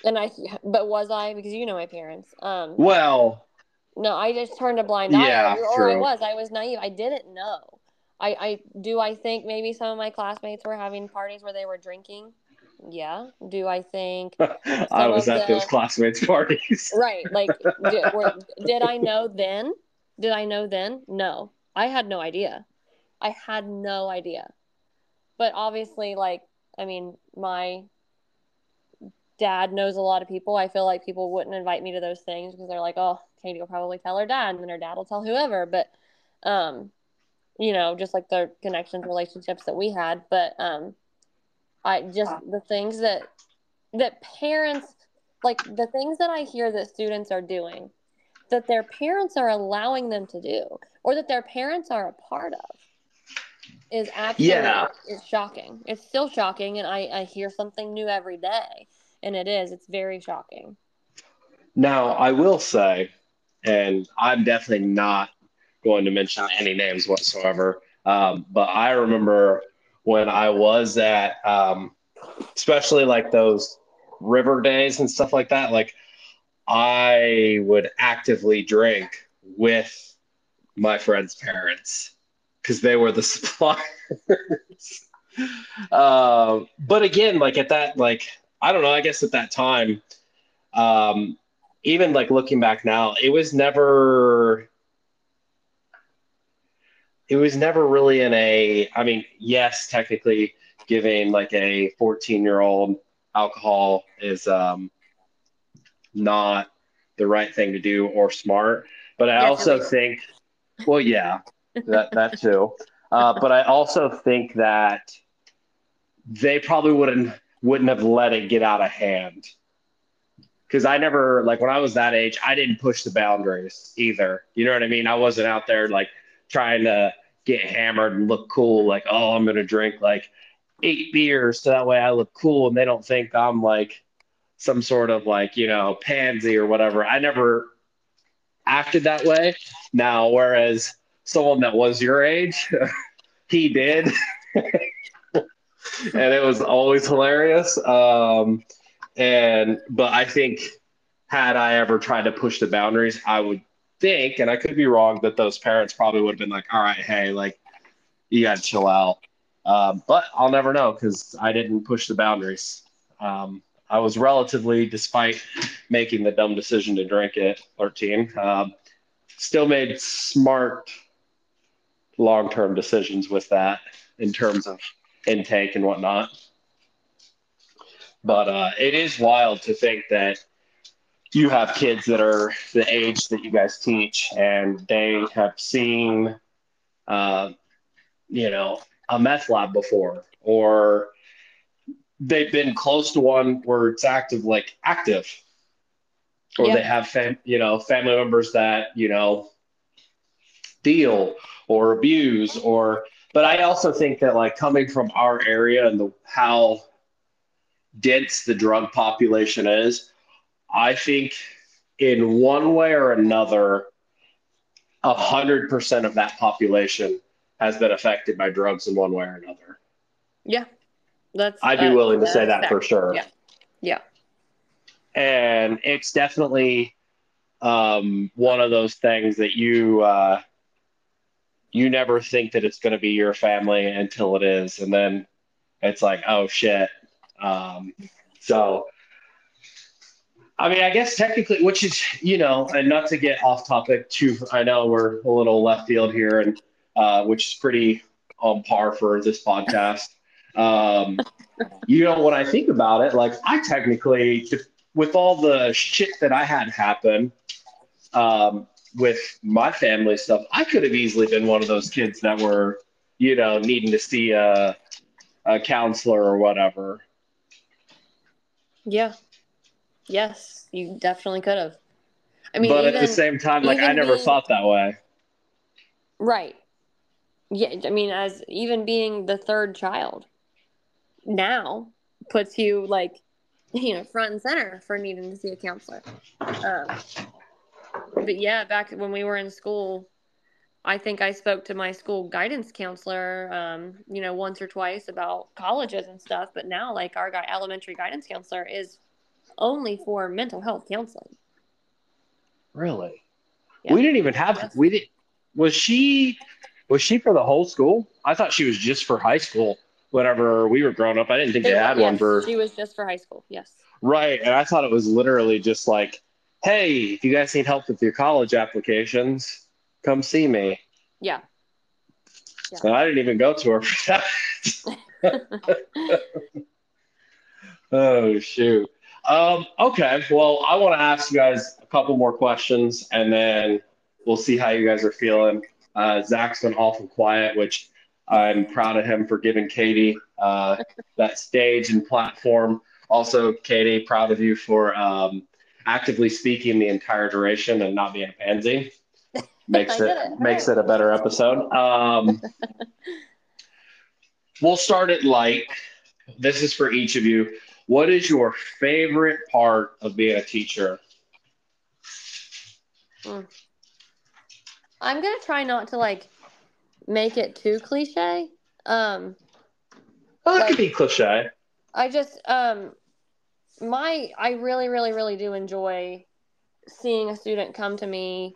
And I, but was I? Because you know my parents. Um. Well. No, I just turned a blind eye. Yeah, or, or I was. I was naive. I didn't know. I, I do I think maybe some of my classmates were having parties where they were drinking. Yeah. Do I think I was at the, those classmates' parties? right. Like, did, were, did I know then? Did I know then? No, I had no idea. I had no idea. But obviously, like, I mean, my dad knows a lot of people. I feel like people wouldn't invite me to those things because they're like, oh, Katie will probably tell her dad, and then her dad will tell whoever. But, um, you know, just like the connections, relationships that we had. But um, I just the things that that parents like the things that I hear that students are doing that their parents are allowing them to do or that their parents are a part of is absolutely Yeah. it's shocking. It's still shocking and I, I hear something new every day. And it is, it's very shocking. Now, I will say, and I'm definitely not going to mention any names whatsoever, um, but I remember when I was at, um, especially like those river days and stuff like that, like I would actively drink with my friends' parents because they were the suppliers. um, but again, like at that, like, I don't know, I guess at that time, um, even like looking back now, it was never it was never really in a I mean, yes, technically giving like a 14 year old alcohol is um not the right thing to do or smart. But I Yeah, also think well yeah, that that too. Uh, but I also think that they probably wouldn't wouldn't have let it get out of hand because I never like when I was that age, I didn't push the boundaries either. You know what I mean? I wasn't out there like trying to get hammered and look cool. Like, oh, I'm gonna drink like eight beers so that way I look cool and they don't think I'm like some sort of like you know pansy or whatever. I never acted that way. Now, whereas someone that was your age, he did. and it was always hilarious. Um, and but I think had I ever tried to push the boundaries, I would think, and I could be wrong, that those parents probably would have been like, "All right, hey, like you got to chill out." Um, but I'll never know because I didn't push the boundaries. Um, I was relatively, despite making the dumb decision to drink at 13, um, still made smart long-term decisions with that in terms of intake and whatnot. But uh, it is wild to think that you have kids that are the age that you guys teach, and they have seen, uh, you know, a meth lab before, or they've been close to one where it's active, like active, or Yeah. they have, fam- you know, family members that you know deal or abuse, or. But I also think that, like, coming from our area and the how dense the drug population is, I think in one way or another, a hundred percent of that population has been affected by drugs in one way or another. Yeah. That's I'd be uh, willing to say that for sure. Yeah. Yeah. And it's definitely um, one of those things that you uh, you never think that it's going to be your family until it is, and then it's like, oh shit. Um, so, I mean, I guess technically, which is you know, and not to get off topic too. I know we're a little left field here, and uh, which is pretty on par for this podcast. Um, you know, when I think about it, like I technically, with all the shit that I had happen um, with my family stuff, I could have easily been one of those kids that were, you know, needing to see a, a counselor or whatever. Yeah. Yes, you definitely could have. I mean, but even, at the same time, like I never being- thought that way. right. Yeah, I mean, as even being the third child now puts you like, you know, front and center for needing to see a counselor. Um, but yeah, back when we were in school, I think I spoke to my school guidance counselor, um, you know, once or twice about colleges and stuff. But now, like, our guy, elementary guidance counselor is only for mental health counseling. Really? Yeah. We didn't even have. Yes. We did. Was she? Was she for the whole school? I thought she was just for high school. Whenever we were growing up, I didn't think they It had was- one for. She was just for high school. Yes. Right. And I thought it was literally just like, hey, if you guys need help with your college applications, come see me. Yeah. And I didn't even go to her for that. oh, shoot. Um, okay. Well, I want to ask you guys a couple more questions and then we'll see how you guys are feeling. Uh, Zach's been awful quiet, which I'm proud of him for giving Katie uh, that stage and platform. Also, Katie, proud of you for um, actively speaking the entire duration and not being a pansy. Makes it, it makes it a better episode. Um, we'll start it light. This is for each of you. What is your favorite part of being a teacher? Hmm. I'm gonna try not to like make it too cliche. Um, well, that like, could be cliche. I just um, my I really really really do enjoy seeing a student come to me,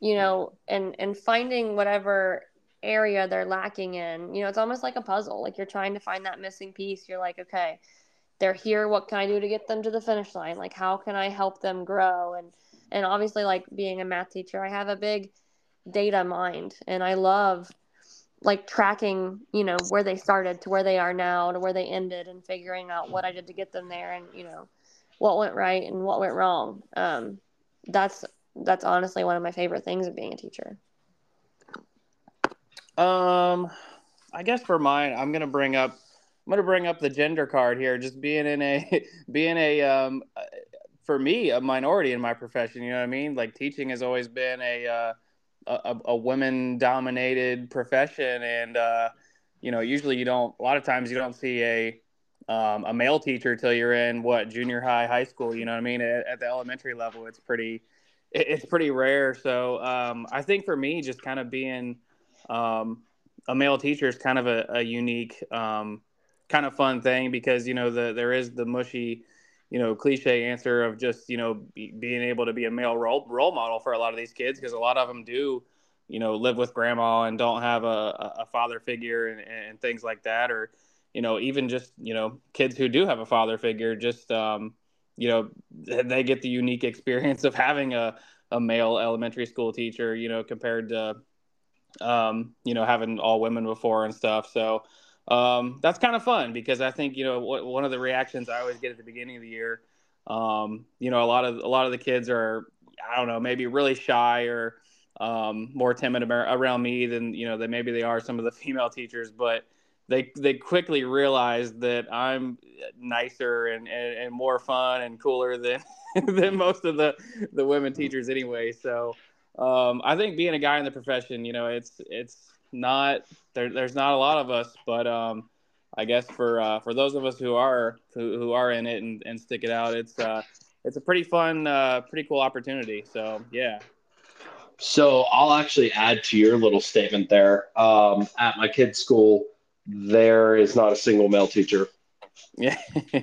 you know, and and finding whatever area they're lacking in. You know, it's almost like a puzzle. Like you're trying to find that missing piece. You're like, okay, they're here. What can I do to get them to the finish line? Like, how can I help them grow? And and obviously, like being a math teacher, I have a big data mind, and I love like tracking, you know, where they started to where they are now to where they ended, and figuring out what I did to get them there, and you know, what went right and what went wrong. Um, that's that's honestly one of my favorite things of being a teacher. Um, I guess for mine, I'm gonna bring up I'm gonna bring up the gender card here. Just being in a being a um, for me a minority in my profession. You know what I mean? Like teaching has always been a uh, a, a women dominated profession, and uh, you know usually you don't. A lot of times you don't see a um, a male teacher till you're in what junior high, high school. You know what I mean? At, at the elementary level, it's pretty it, it's pretty rare. So um, I think for me, just kind of being um, a male teacher is kind of a, a unique um, kind of fun thing because you know the there is the mushy you know cliche answer of just you know be, being able to be a male role role model for a lot of these kids because a lot of them do you know live with grandma and don't have a, a father figure and, and things like that. Or you know even just you know kids who do have a father figure just um, you know they get the unique experience of having a, a male elementary school teacher you know compared to um, you know having all women before and stuff. So um, that's kind of fun because I think you know what, one of the reactions I always get at the beginning of the year. Um, you know, a lot of a lot of the kids are I don't know maybe really shy or um, more timid around me than you know that maybe they are some of the female teachers, but they they quickly realize that I'm nicer and, and, and more fun and cooler than than most of the the women teachers anyway. So um, I think being a guy in the profession, you know, it's it's not there, there's not a lot of us, but um, I guess for uh, for those of us who are who, who are in it and, and stick it out, it's uh, it's a pretty fun, uh, pretty cool opportunity. So yeah. So I'll actually add to your little statement there. Um, at my kid's school, there is not a single male teacher. Yeah.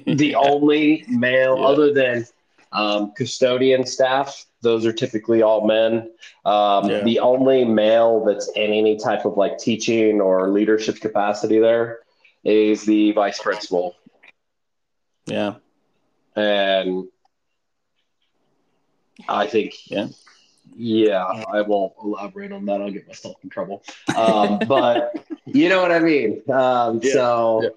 the only male, yeah. other than um, custodian staff, those are typically all men. Um, yeah. The only male that's in any type of like teaching or leadership capacity there is the vice principal. Yeah. And I think, yeah. Yeah, I won't elaborate on that. I'll get myself in trouble. Um, but you know what I mean. Um, yeah. So, yeah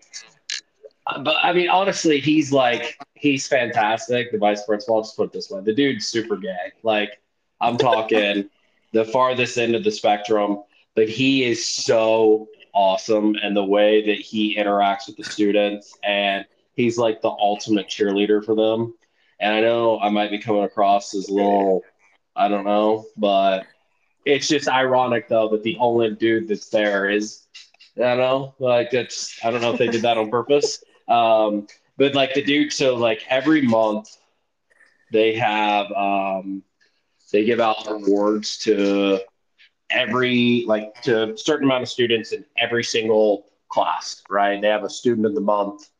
but I mean, honestly, he's like he's fantastic. The vice principal. I'll just put it this way: the dude's super gay. Like I'm talking the farthest end of the spectrum, but he is so awesome, and the way that he interacts with the students, and he's like the ultimate cheerleader for them. And I know I might be coming across as a little, I don't know, but it's just ironic though that the only dude that's there is I don't know, like it's I don't know if they did that on purpose, um, but like the dude, so like every month they have um, they give out awards to every like to a certain amount of students in every single class, right? They have a student of the month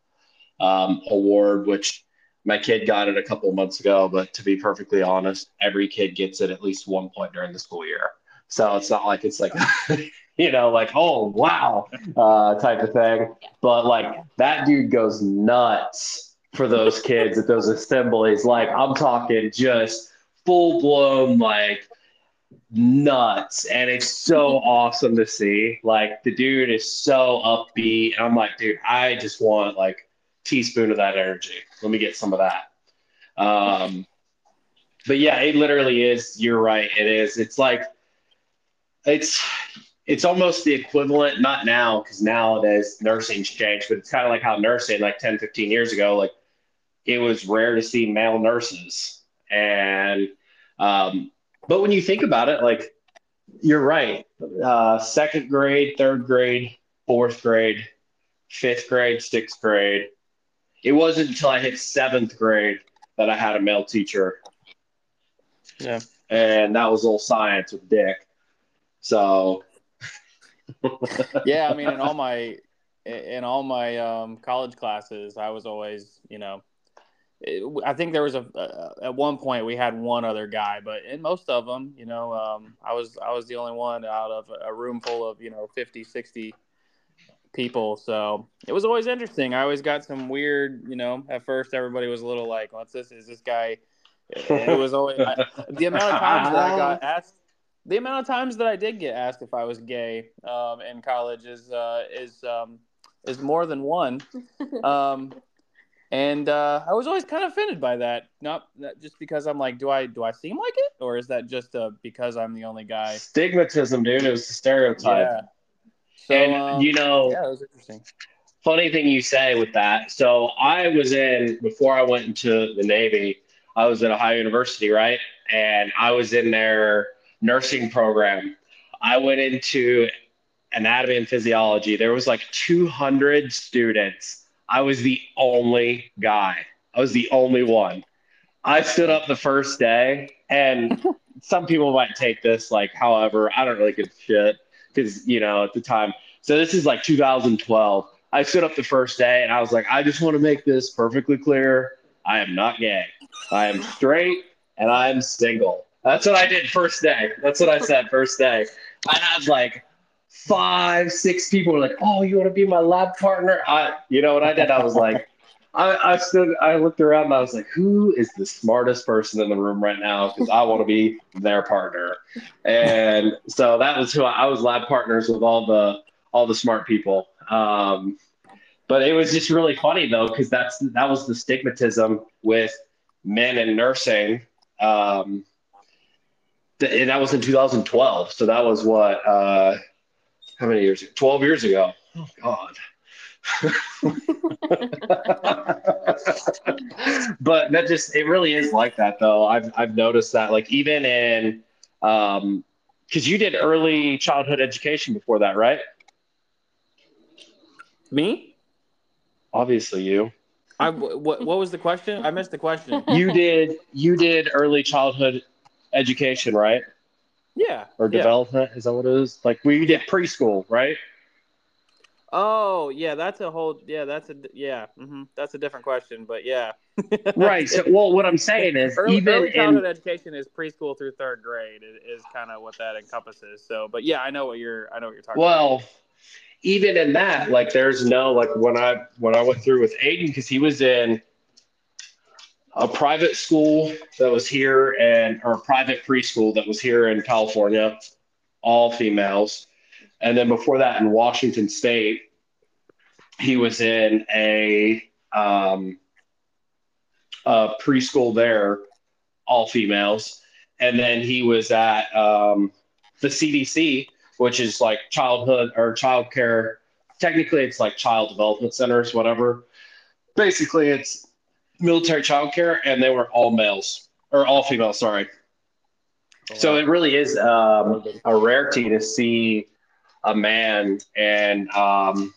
um, award, which my kid got it a couple months ago, but to be perfectly honest, every kid gets it at least one point during the school year. So it's not like it's like you know, like, oh, wow, uh, type of thing. But like that dude goes nuts for those kids at those assemblies. Like, I'm talking just full blown, like, nuts. And it's so awesome to see. Like, the dude is so upbeat. And I'm like, dude, I just want like teaspoon of that energy. Let me get some of that. Um, but yeah, it literally is. You're right. It is. It's like, it's it's almost the equivalent, not now, because nowadays nursing's changed, but it's kind of like how nursing, like 10, 15 years ago, like it was rare to see male nurses. And, um, but when you think about it, like, you're right. Uh, second grade, third grade, fourth grade, fifth grade, sixth grade. It wasn't until I hit seventh grade that I had a male teacher. Yeah. And that was old science with Dick. So yeah, I mean, in all my in all my um, college classes, I was always, you know, it, I think there was a uh, at one point we had one other guy, but in most of them, you know, um, I was I was the only one out of a room full of you know 50, 60 people. So it was always interesting. I always got some weird, you know, at first everybody was a little like, what's this? Is this guy? It was always I, the amount of times that I got asked the amount of times that I did get asked if I was gay um, in college is uh, is um, is more than one, um, and uh, I was always kind of offended by that. Not, just because I'm like, do I do I seem like it, or is that just uh, because I'm the only guy? Stigmatism, dude. It was a stereotype. Yeah. So, and um, you know, yeah, it was interesting. Funny thing you say with that. So I was in before I went into the Navy. I was at Ohio University, right? And I was in there nursing program. I went into anatomy and physiology. There was like 200 students. I was the only guy. I was the only one. I stood up the first day, and some people might take this like, however, I don't really give a shit because you know at the time. So this is like 2012. I stood up the first day, and I was like, I just want to make this perfectly clear. I am not gay. I am straight, and I am single. That's what I did first day. That's what I said first day. I had like five, six people were like, "Oh, you want to be my lab partner?" I, you know what I did? I was like, I, I stood, I looked around, and I was like, "Who is the smartest person in the room right now?" Because I want to be their partner. And so that was who I, I, was lab partners with all the all the smart people. Um, but it was just really funny though, because that's that was the stigmatism with men in nursing. Um, and that was in 2012. So that was what, uh, how many years? 12 years ago. Oh God. but that just it really is like that though. I've I've noticed that like even in um because you did early childhood education before that, right? Me? Obviously, you. I what what was the question? I missed the question. You did you did early childhood education, right? Yeah. Or yeah. development is that what it is? Like we did preschool, right? Oh yeah, that's a whole yeah, that's a yeah, mm-hmm. that's a different question, but yeah. right. So well, what I'm saying is early, even early childhood in, education is preschool through third grade is, is kind of what that encompasses. So, but yeah, I know what you're I know what you're talking well, about. even in that, like there's no like when I when I went through with Aiden because he was in a private school that was here and or a private preschool that was here in California, all females. And then before that in Washington State, he was in a, um, a preschool there, all females. And then he was at um, the CDC, which is like childhood or child care. Technically, it's like child development centers, whatever. Basically, it's military childcare, and they were all males or all females. Sorry. So it really is um, a rarity to see a man and um,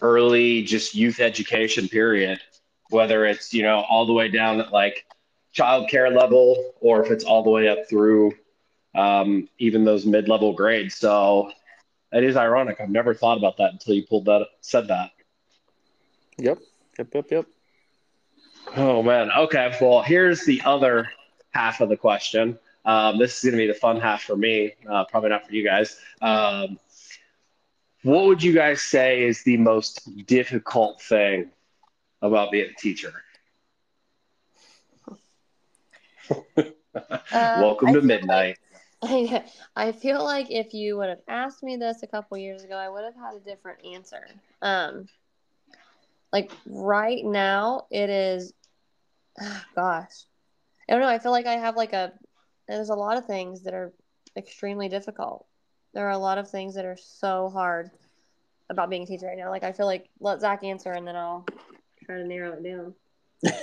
early just youth education period, whether it's you know all the way down at like child care level or if it's all the way up through um, even those mid level grades. So it is ironic. I've never thought about that until you pulled that said that. Yep. Yep. Yep. Yep. Oh man. Okay. Well, here's the other half of the question. Um, this is going to be the fun half for me, uh, probably not for you guys. Um, what would you guys say is the most difficult thing about being a teacher? Welcome to midnight. Like, I feel like if you would have asked me this a couple years ago, I would have had a different answer. Um, like right now, it is gosh, I don't know. I feel like I have like a. There's a lot of things that are extremely difficult. There are a lot of things that are so hard about being a teacher right now. Like I feel like let Zach answer and then I'll try to narrow it down.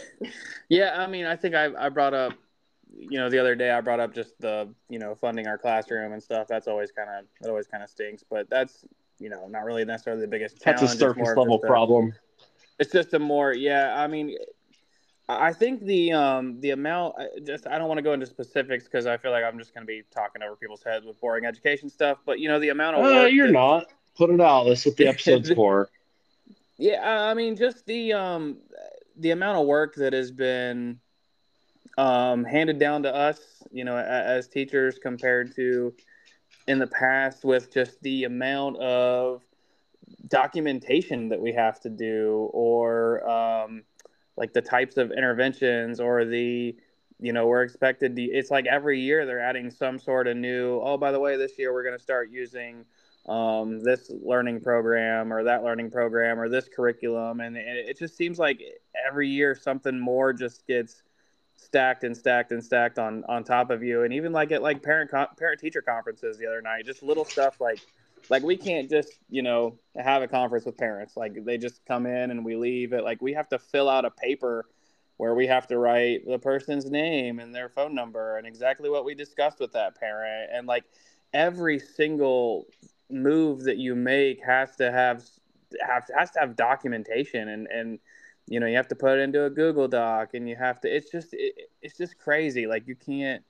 yeah, I mean, I think I, I brought up, you know, the other day I brought up just the, you know, funding our classroom and stuff. That's always kind of, that always kind of stinks, but that's, you know, not really necessarily the biggest challenge. That's a surface level a, problem. It's just a more, yeah. I mean, I think the um the amount just I don't want to go into specifics because I feel like I'm just going to be talking over people's heads with boring education stuff. But you know the amount of uh, you're not put it out. That's what the episode's for. Yeah, I mean just the um the amount of work that has been um handed down to us, you know, as teachers compared to in the past with just the amount of documentation that we have to do or um like the types of interventions or the you know we're expected to it's like every year they're adding some sort of new oh by the way this year we're going to start using um, this learning program or that learning program or this curriculum. And, and it just seems like every year something more just gets stacked and stacked and stacked on on top of you. And even like at like parent parent teacher conferences the other night just little stuff like like we can't just you know have a conference with parents. Like they just come in and we leave it. Like we have to fill out a paper where we have to write the person's name and their phone number and exactly what we discussed with that parent. And like every single move that you make has to have have has to have documentation and and you know you have to put it into a google doc and you have to it's just it, it's just crazy. Like you can't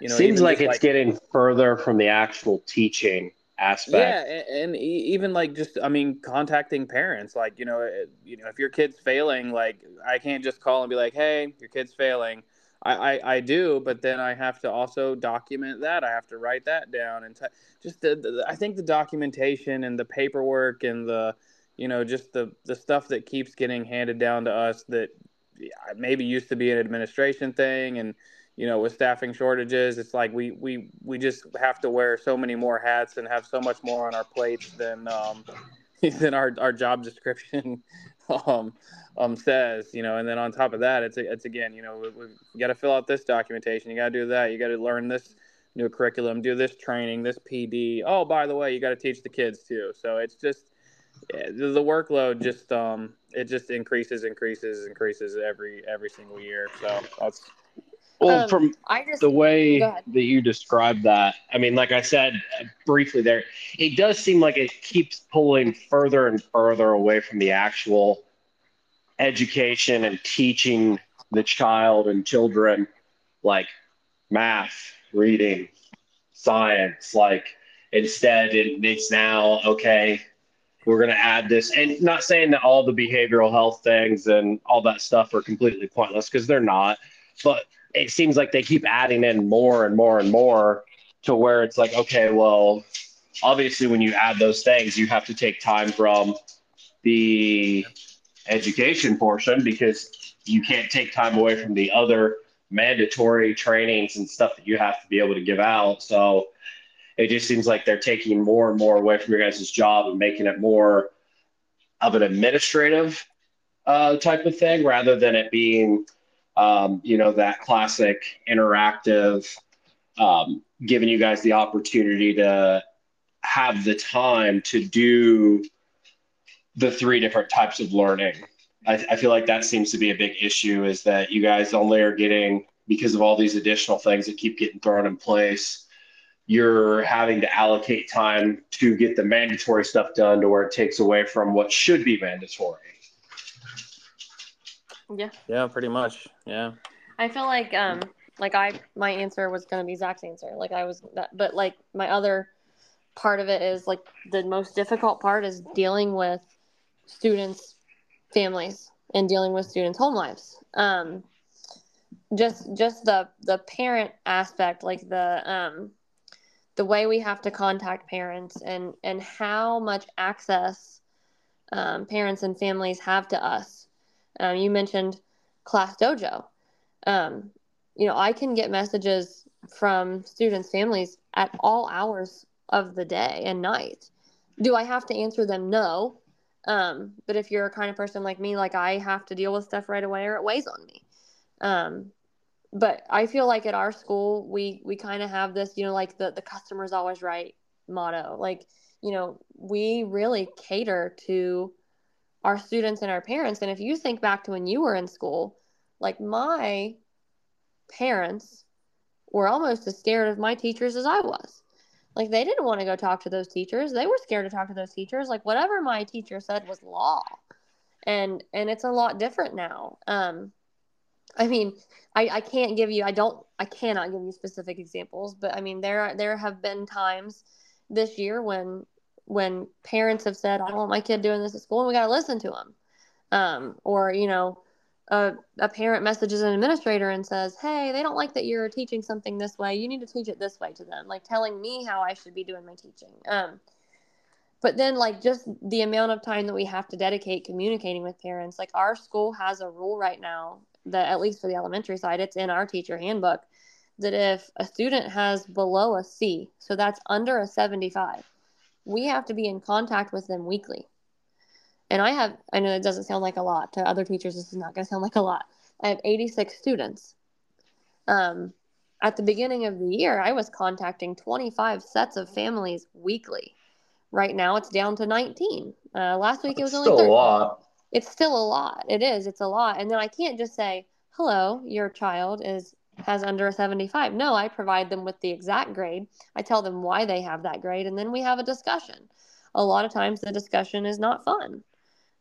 you know seems like it's like, getting further from the actual teaching aspect. Yeah, and, and, even like just I mean contacting parents like you know eh, you know if your kid's failing like I can't just call and be like hey your kid's failing. I, I, I do, but then I have to also document that. I have to write that down and t- just the, the, I think the documentation and the paperwork and the you know just the the stuff that keeps getting handed down to us that maybe used to be an administration thing and you know, with staffing shortages, it's like we we we just have to wear so many more hats and have so much more on our plates than um, than our our job description um, um says. You know, and then on top of that, it's it's again, you know, we, we got to fill out this documentation. You got to do that. You got to learn this new curriculum, do this training, this PD. Oh, by the way, you got to teach the kids too. So it's just the workload just um it just increases increases increases every every single year so that's well, um, from just, the way that you described that, I mean, like I said briefly there, it does seem like it keeps pulling further and further away from the actual education and teaching the child and children like math, reading, science. Like instead, it, it's now okay. We're going to add this, and not saying that all the behavioral health things and all that stuff are completely pointless because they're not, but it seems like they keep adding in more and more and more to where it's like, okay, well, obviously when you add those things, you have to take time from the education portion because you can't take time away from the other mandatory trainings and stuff that you have to be able to give out. So it just seems like they're taking more and more away from your guys' job and making it more of an administrative uh, type of thing rather than it being um, you know, that classic interactive, um, giving you guys the opportunity to have the time to do the three different types of learning. I, I feel like that seems to be a big issue is that you guys only are getting, because of all these additional things that keep getting thrown in place, you're having to allocate time to get the mandatory stuff done to where it takes away from what should be mandatory. Yeah. Yeah, pretty much. Yeah. I feel like um like I my answer was gonna be Zach's answer. Like I was that but like my other part of it is like the most difficult part is dealing with students' families and dealing with students' home lives. Um just just the the parent aspect, like the um the way we have to contact parents and and how much access um, parents and families have to us um, you mentioned ClassDojo. Um, you know, I can get messages from students' families at all hours of the day and night. Do I have to answer them? No. Um, but if you're a kind of person like me, like I have to deal with stuff right away or it weighs on me. Um, but I feel like at our school, we, we kind of have this, you know, like the, the customer's always right motto. Like, you know, we really cater to our students and our parents. And if you think back to when you were in school, Like my parents were almost as scared of my teachers as I was. Like they didn't want to go talk to those teachers. They were scared to talk to those teachers. Like whatever my teacher said was law. And and it's a lot different now. Um I mean, I, I can't give you I don't I cannot give you specific examples, but I mean there there have been times this year when when parents have said, I don't want my kid doing this at school, and we got to listen to them. Um, or, you know, a, a parent messages an administrator and says, Hey, they don't like that you're teaching something this way. You need to teach it this way to them, like telling me how I should be doing my teaching. Um, but then, like, just the amount of time that we have to dedicate communicating with parents, like, our school has a rule right now that, at least for the elementary side, it's in our teacher handbook that if a student has below a C, so that's under a 75, we have to be in contact with them weekly. And I have, I know it doesn't sound like a lot to other teachers, this is not going to sound like a lot. I have 86 students. Um, at the beginning of the year, I was contacting 25 sets of families weekly. Right now, it's down to 19. Uh, last week, it was It's only still 13. a lot. It's still a lot. It is. It's a lot. And then I can't just say, "Hello, your child is has under a 75." No, I provide them with the exact grade. I tell them why they have that grade, and then we have a discussion. A lot of times, the discussion is not fun.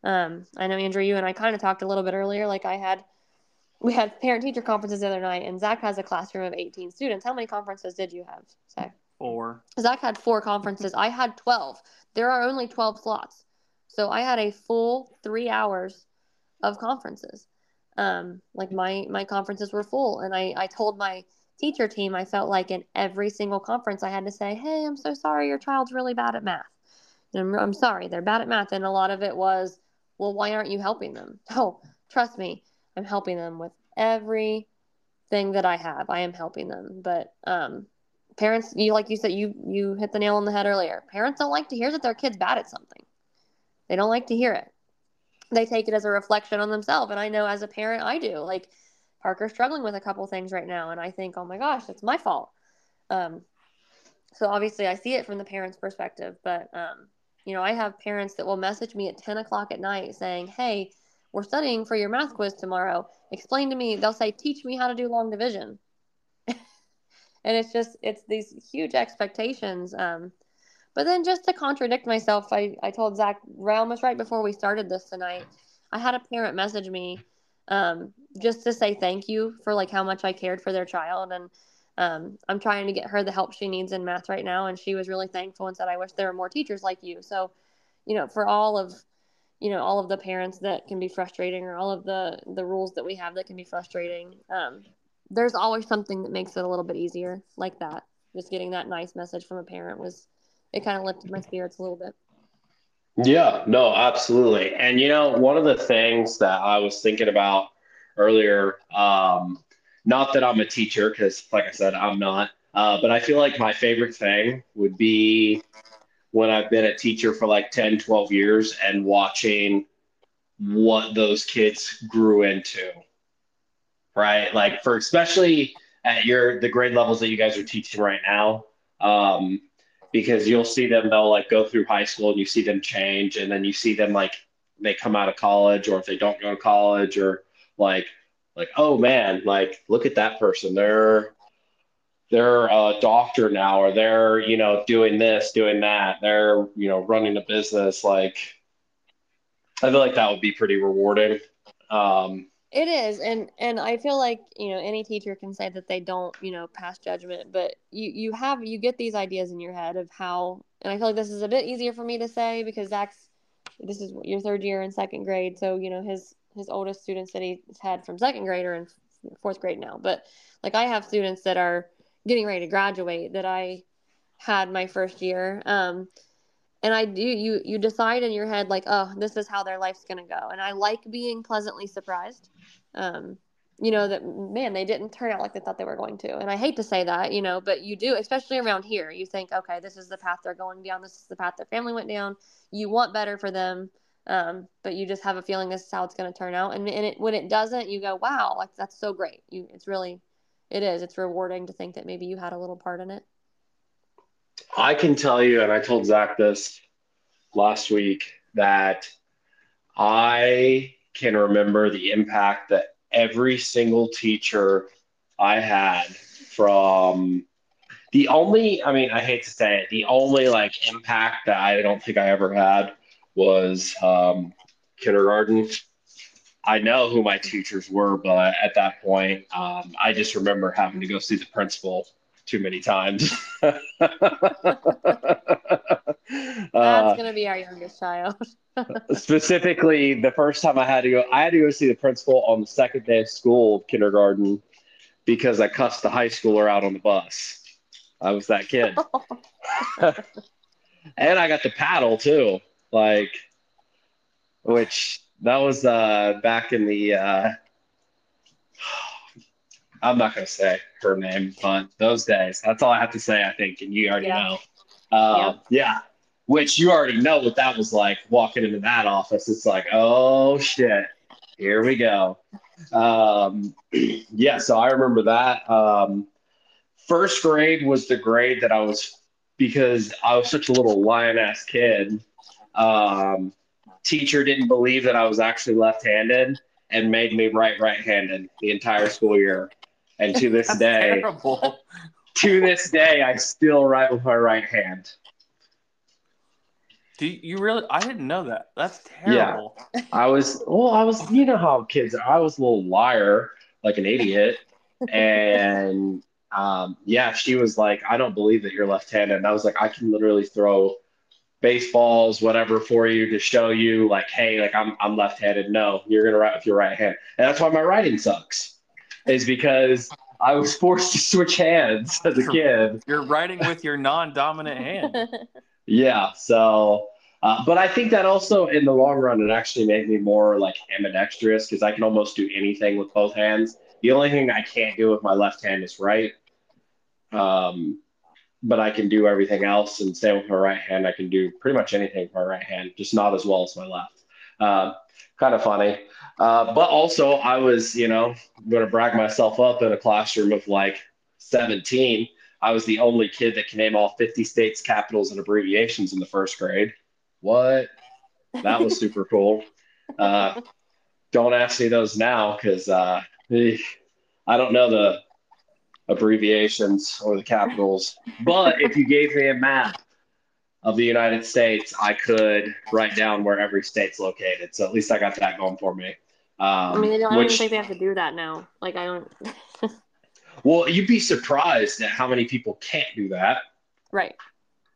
Um, I know Andrew, you and I kind of talked a little bit earlier. Like I had, we had parent teacher conferences the other night, and Zach has a classroom of 18 students. How many conferences did you have, Zach? Four. Zach had four conferences. I had 12. There are only 12 slots. So I had a full three hours of conferences. Um, like my, my conferences were full. And I, I told my teacher team, I felt like in every single conference, I had to say, Hey, I'm so sorry. Your child's really bad at math. And I'm, I'm sorry. They're bad at math. And a lot of it was, well, why aren't you helping them? Oh, trust me. I'm helping them with everything that I have. I am helping them. But, um, parents you like you said you you hit the nail on the head earlier parents don't like to hear that their kid's bad at something they don't like to hear it they take it as a reflection on themselves. And i know as a parent i do. Like parker's struggling with a couple things right now. And i think oh my gosh it's my fault. Um, so obviously i see it from the parents perspective but um, you know i have parents that will message me at 10 o'clock at night saying hey we're studying for your math quiz tomorrow. Explain to me. They'll say teach me how to do long division. And it's just it's these huge expectations um but then just to contradict myself i i told zach almost right before we started this tonight. I had a parent message me um just to say thank you for like how much i cared for their child. And um, i'm trying to get her the help she needs in math right now. And she was really thankful and said i wish there were more teachers like you. So you know for all of you know all of the parents that can be frustrating or all of the the rules that we have that can be frustrating um, there's always something that makes it a little bit easier like that. Just getting that nice message from a parent was it kind of lifted my spirits a little bit Yeah, no, absolutely. And you know, one of the things that I was thinking about earlier, um, not that I'm a teacher, because like I said, I'm not, uh, but I feel like my favorite thing would be when I've been a teacher for like 10, 12 years and watching what those kids grew into. Right? Like for especially at your the grade levels that you guys are teaching right now. Um, because you'll see them they'll like go through high school and you see them change and then you see them like they come out of college or if they don't go to college or like like oh man like look at that person. They're they're a doctor now or they're you know doing this doing that. They're you know running a business like i feel like that would be pretty rewarding. Um it is and and i feel like you know any teacher can say that they don't you know pass judgment but you you have you get these ideas in your head of how and i feel like this is a bit easier for me to say because zach's this is your third year in second grade so you know his his oldest students that he's had from second grade are in fourth grade now but like i have students that are getting ready to graduate that i had my first year um and I do you you decide in your head like oh this is how their life's gonna go. And I like being pleasantly surprised. Um you know that man they didn't turn out like they thought they were going to. And I hate to say that you know but you do especially around here. You think okay this is the path they're going down. This is the path their family went down. You want better for them um but you just have a feeling this is how it's going to turn out. And, and it when it doesn't you go wow like that's so great. You it's really it is. It's rewarding to think that maybe you had a little part in it I can tell you, and I told Zach this last week, that I can remember the impact that every single teacher I had from the only, I mean, I hate to say it, the only like impact that I don't think I ever had was um, kindergarten. I know who my teachers were, but at that point, um, I just remember having to go see the principal too many times. That's uh, gonna be our youngest child. specifically, the first time I had to go, I had to go see the principal on the second day of school, of kindergarten, because I cussed the high schooler out on the bus. I was that kid. and I got the paddle too, like, which that was uh, back in the. Uh, I'm not gonna say her name, but those days. That's all I have to say. I think, and you already Yeah. know. Uh, Yep. Yeah, which you already know what that was like. Walking into that office, it's like, oh shit, here we go. Um, yeah, so I remember that. Um, first grade was the grade that I was because I was such a little lion ass kid. Um, teacher didn't believe that I was actually left handed and made me write right handed the entire school year. And to this day, terrible. to this day, I still write with my right hand. Do you, really? I didn't know that. That's terrible. Yeah. I was, well, I was, you know how kids are. I was a little liar, like an idiot. And um, yeah, she was like, I don't believe that you're left handed. And I was like, I can literally throw baseballs, whatever for you to show you, like, hey, like I'm, I'm left handed. No, you're going to write with your right hand. And that's why my writing sucks, is because I was forced to switch hands as a kid. You're writing with your non-dominant hand. Yeah. So, uh, but I think that also in the long run, it actually made me more like ambidextrous because I can almost do anything with both hands. The only thing I can't do with my left hand is write. Um, but I can do everything else. And same with my right hand, I can do pretty much anything with my right hand, just not as well as my left. Uh, kind of funny. Uh, but also, I was, you know, going to brag myself up in a classroom of like 17. I was the only kid that can name all 50 states, capitals, and abbreviations in the first grade. What? That was super cool. Uh, don't ask me those now because uh, I don't know the abbreviations or the capitals. But if you gave me a map of the United States, I could write down where every state's located. So at least I got that going for me. Um, I mean, they don't, I don't even think they have to do that now. Like, I don't. well, you'd be surprised at how many people can't do that. right.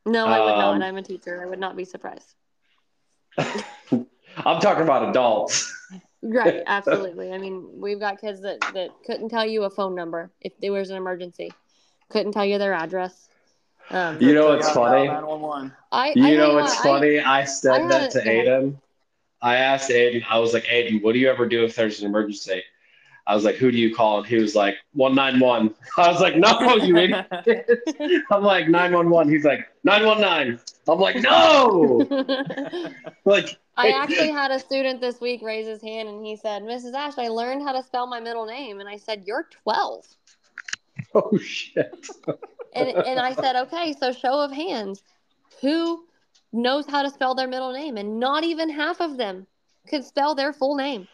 No, I would Um, not. I'm a teacher. I would not be surprised. I'm talking about adults. Right. Absolutely. I mean, we've got kids that, that couldn't tell you a phone number if there was an emergency, couldn't tell you their address. Um, You know what's funny? I, I You know what's funny? I said I that to go ahead. Aiden. I asked Aiden, I was like, Aiden, what do you ever do if there's an emergency? I was like, who do you call? And he was like, 191. I was like, no, you idiot. I'm like, 911. He's like, 919. I'm like, no. Like, I actually had a student this week raise his hand and he said, Mrs. Ash, I learned how to spell my middle name. And I said, You're 12. oh shit. And, and I said, Okay, so show of hands. Who knows how to spell their middle name? And not even half of them could spell their full name.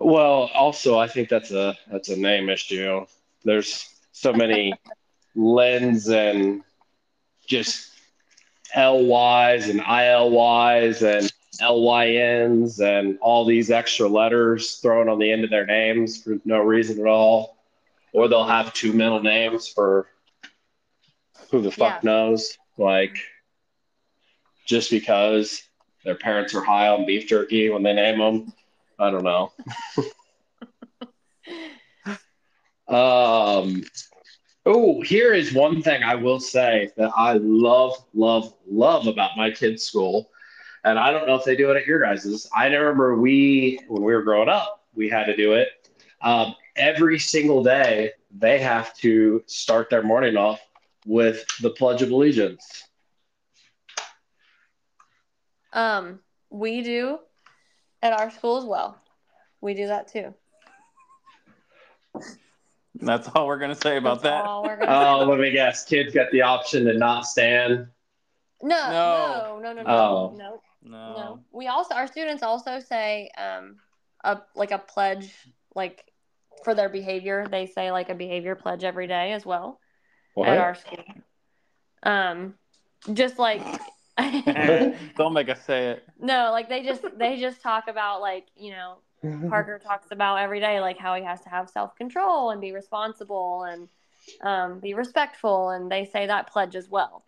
Well, also, I think that's a that's a name issue. There's so many lens and just LYs and ILYs and LYNs and all these extra letters thrown on the end of their names for no reason at all. Or they'll have two middle names for who the fuck knows. Like just because their parents are high on beef jerky when they name them. I don't know. um, oh, here is one thing I will say that I love, love, love about my kids' school. And I don't know if they do it at your guys's. I remember we, when we were growing up, we had to do it. Um, every single day, they have to start their morning off with the Pledge of Allegiance. Um, we do at our school as well. We do that too. That's all we're gonna say about That's that. all we're gonna Oh, say. let me guess. Kids got the option to not stand. No, No. no, no, no, no, Oh. no, No. no. We also, our students also say, um, a like a pledge, like for their behavior. They say like a behavior pledge every day as well What? at our school. Um, just like Don't make us say it. no, like they just they just talk about like you know Parker talks about every day, like how he has to have self control and be responsible and um, be respectful, and they say that pledge as well.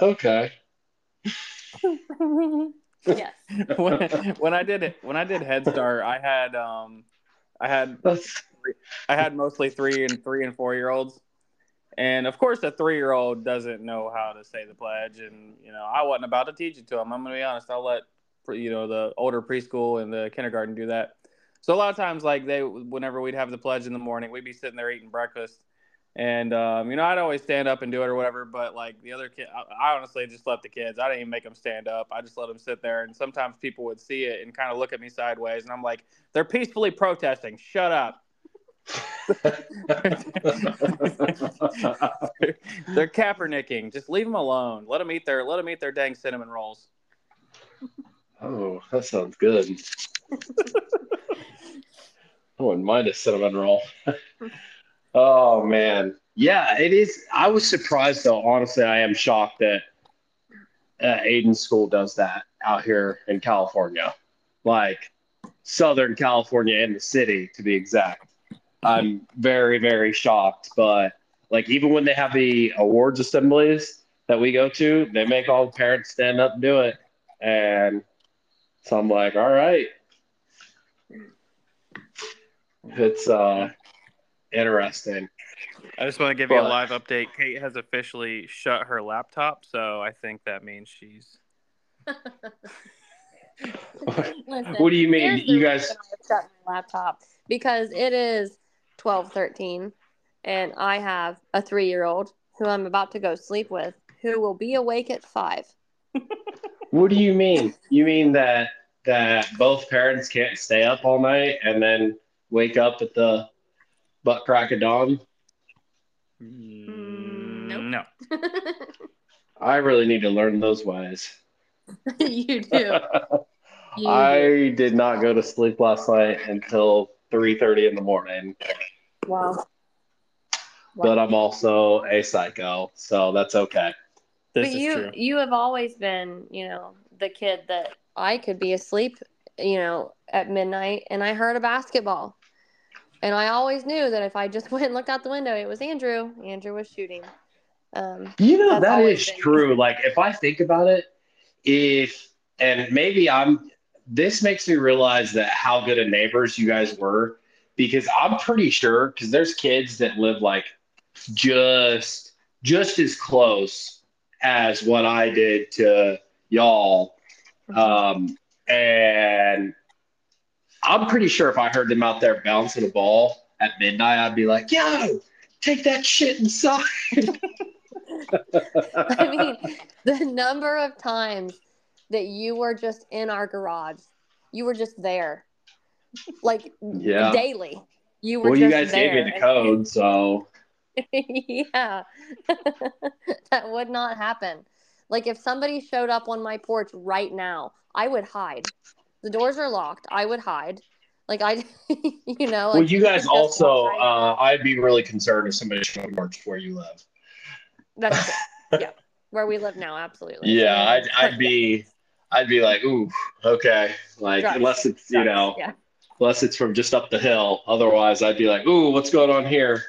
okay. yes. when, when I did it, when I did Head Start, I had um, I had I had mostly three and three and four year olds, and of course, a three year old doesn't know how to say the pledge, and you know, I wasn't about to teach it to him. I'm gonna be honest. I'll let you know the older preschool and the kindergarten do that. So a lot of times, like they, whenever we'd have the pledge in the morning, we'd be sitting there eating breakfast, and um, you know, I'd always stand up and do it or whatever. But like the other kid, I, I honestly just let the kids. I didn't even make them stand up. I just let them sit there, and sometimes people would see it and kind of look at me sideways, and I'm like, they're peacefully protesting. Shut up. They're Kaepernicking. Just leave them alone. Let them eat their let them eat their dang cinnamon rolls. oh, that sounds good. I wouldn't mind a cinnamon roll. oh man, yeah, it is. I was surprised though. Honestly, I am shocked that uh, Aiden's school does that out here in California, like Southern California in the city, to be exact. I'm very, very shocked. But like, even when they have the awards assemblies that we go to, they make all the parents stand up and do it. And so I'm like, all right. It's uh interesting. I just want to give you a live update. Kate has officially shut her laptop, so I think that means she's. Listen, What do you mean? You guys shut my laptop because it is twelve thirteen, and I have a three year old who I'm about to go sleep with who will be awake at five. what do you mean? You mean that that both parents can't stay up all night and then wake up at the butt crack of dawn? Mm, nope. No. I really need to learn those ways. do. You do. I did not go to sleep last night until 3:30 in the morning, Wow. but I'm also a psycho, so that's okay. This but is you true. you have always been, you know, the kid that I could be asleep, you know, at midnight and I heard a basketball. And I always knew that if I just went and looked out the window, it was Andrew. Andrew was shooting. Um, You know That's that always is been- true. Like if I think about it, if and maybe I'm this makes me realize that how good of neighbors you guys were because I'm pretty sure because there's kids that live like just just as close as what I did to y'all. Um, and I'm pretty sure if I heard them out there bouncing a ball at midnight, I'd be like, yo, take that shit inside. I mean, the number of times that you were just in our garage, you were just there, like Yeah. daily. You were Well, you guys there. gave me the code, so yeah, that would not happen. Like if somebody showed up on my porch right now, I would hide. The doors are locked. I would hide. Like I, you know. well, you guys also. Uh, I'd be really concerned if somebody showed up where you live. That's yeah, where we live now, absolutely. Yeah, I'd, I'd be, I'd be like, ooh, okay, like Drugs. unless it's you know, Yeah. Unless it's from just up the hill. Otherwise, I'd be like, ooh, what's going on here?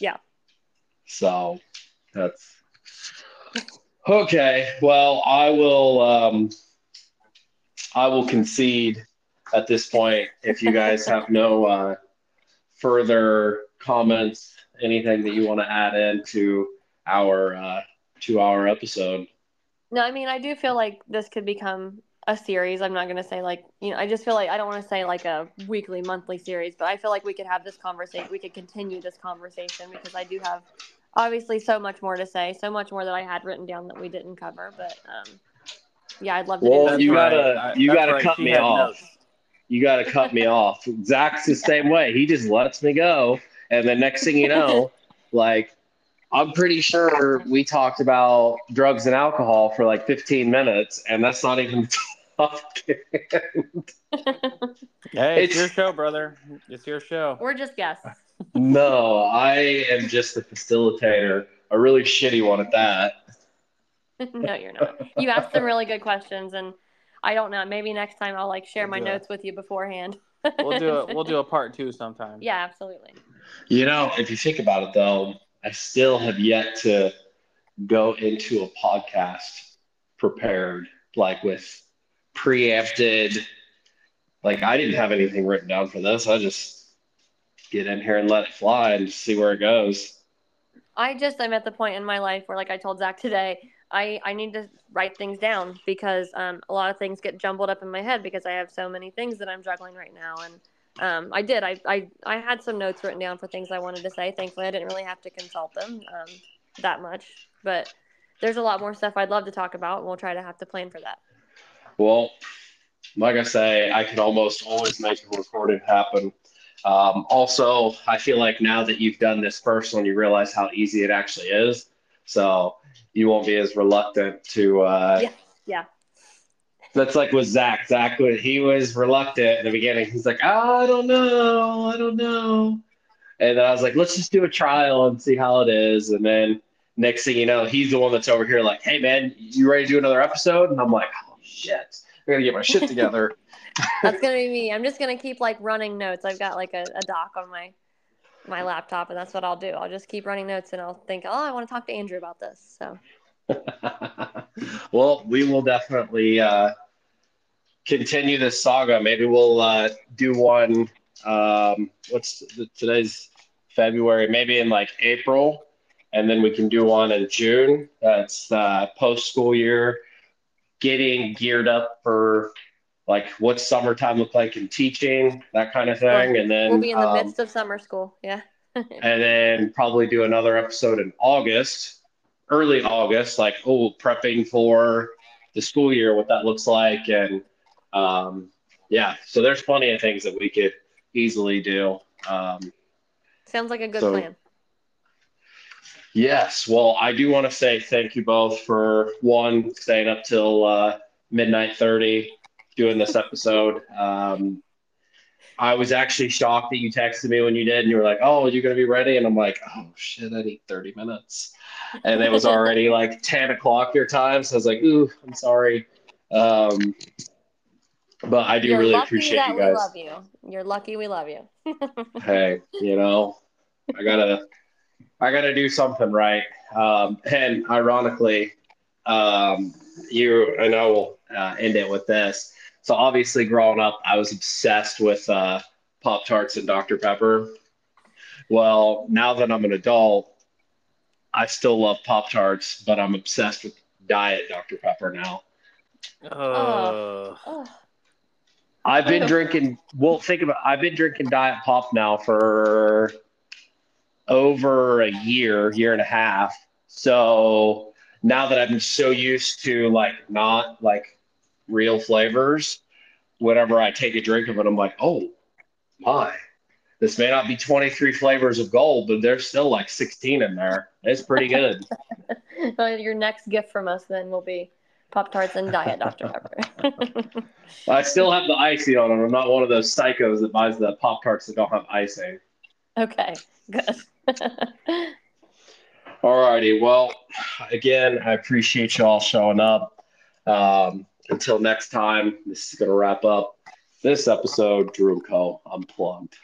Yeah. So that's okay. Well, I will. Um, I will concede at this point if you guys have no uh, further comments, anything that you want to add into our uh, two-hour episode. No, I mean, I do feel like this could become a series. I'm not going to say like, you know, I just feel like I don't want to say like a weekly, monthly series, but I feel like we could have this conversation. We could continue this conversation because I do have obviously so much more to say, so much more that I had written down that we didn't cover. But um, yeah, I'd love to Well, you right. gotta- you that's gotta right. cut She me off. notes. you got to cut me off. Zach's the same way. He just lets me go, and the next thing you know, like I'm pretty sure we talked about drugs and alcohol for like 15 minutes, and that's not even soft. Hey, it's, It's- your show, brother. It's your show. We're just guests. no, I am just a facilitator, a really shitty one at that. no, you're not. You asked some really good questions, and I don't know. Maybe next time I'll like share my We'll do it. notes with you beforehand. We'll do it. We'll do a part two sometime. Yeah, absolutely. You know, if you think about it though, I still have yet to go into a podcast prepared, like with preempted. Like I didn't have anything written down for this. I just get in here and let it fly and see where it goes. I just I'm at the point in my life where, like I told Zach today, I I need to write things down because um, a lot of things get jumbled up in my head because I have so many things that I'm juggling right now. And um, I did I, I I had some notes written down for things I wanted to say. Thankfully, I didn't really have to consult them um, that much, but there's a lot more stuff I'd love to talk about, and we'll try to have to plan for that. Well, like I say, I can almost always make a recording happen. Um, also, I feel like now that you've done this first one, you realize how easy it actually is. So you won't be as reluctant to. Uh, Yeah, yeah. That's like with Zach. Zach, he was reluctant in the beginning. He's like, oh, I don't know, I don't know. And then I was like, let's just do a trial and see how it is. And then next thing you know, he's the one that's over here like, hey man, you ready to do another episode? And I'm like, shit, I gotta get my shit together. That's gonna be me. I'm just gonna keep like running notes. I've got like a, a doc on my my laptop, and that's what I'll do. I'll just keep running notes, and I'll think, oh, I want to talk to Andrew about this. So well, we will definitely uh, continue this saga. Maybe we'll uh, do one. Um, what's the, today's February? Maybe in like April, and then we can do one in June. That's uh, post school year, getting geared up for like what summertime look like in teaching, that kind of thing, and then we'll be in the um, midst of summer school. Yeah. and then probably do another episode in August, early August, like oh, prepping for the school year, what that looks like, and um, yeah, so there's plenty of things that we could easily do. Um, Sounds like a good So- plan. Yes, well, I do want to say thank you both for one staying up till uh, midnight thirty doing this episode. Um, I was actually shocked that you texted me when you did, and you were like, "Oh, you're gonna be ready," and I'm like, "Oh shit, I need 30 minutes," and it was already like 10 o'clock your time, so I was like, "Ooh, I'm sorry," um, but I do You're really appreciate you we guys. love you. You're lucky we love you. Hey, you know, I gotta, I gotta do something right. Um, and ironically, um, you and I will uh, end it with this. So obviously, growing up, I was obsessed with uh, Pop Tarts and Dr Pepper. Well, now that I'm an adult, I still love Pop Tarts, but I'm obsessed with Diet Dr Pepper now. Oh. Oh, I've been drinking. Well, think about. I've been drinking Diet Pop now for over a year, year and a half. So now that I've been so used to like not like real flavors, whenever I take a drink of it, I'm like, oh my, this may not be 23 flavors of gold, but there's still like 16 in there. It's pretty good. Well, your next gift from us then will be Pop Tarts and Diet Dr Pepper. I still have the icing on them. I'm not one of those psychos that buys the Pop Tarts that don't have icing. okay, good. Alrighty. Well, again, I appreciate you all showing up. Um, until next time, this is going to wrap up this episode, Drew and Co. Unplugged.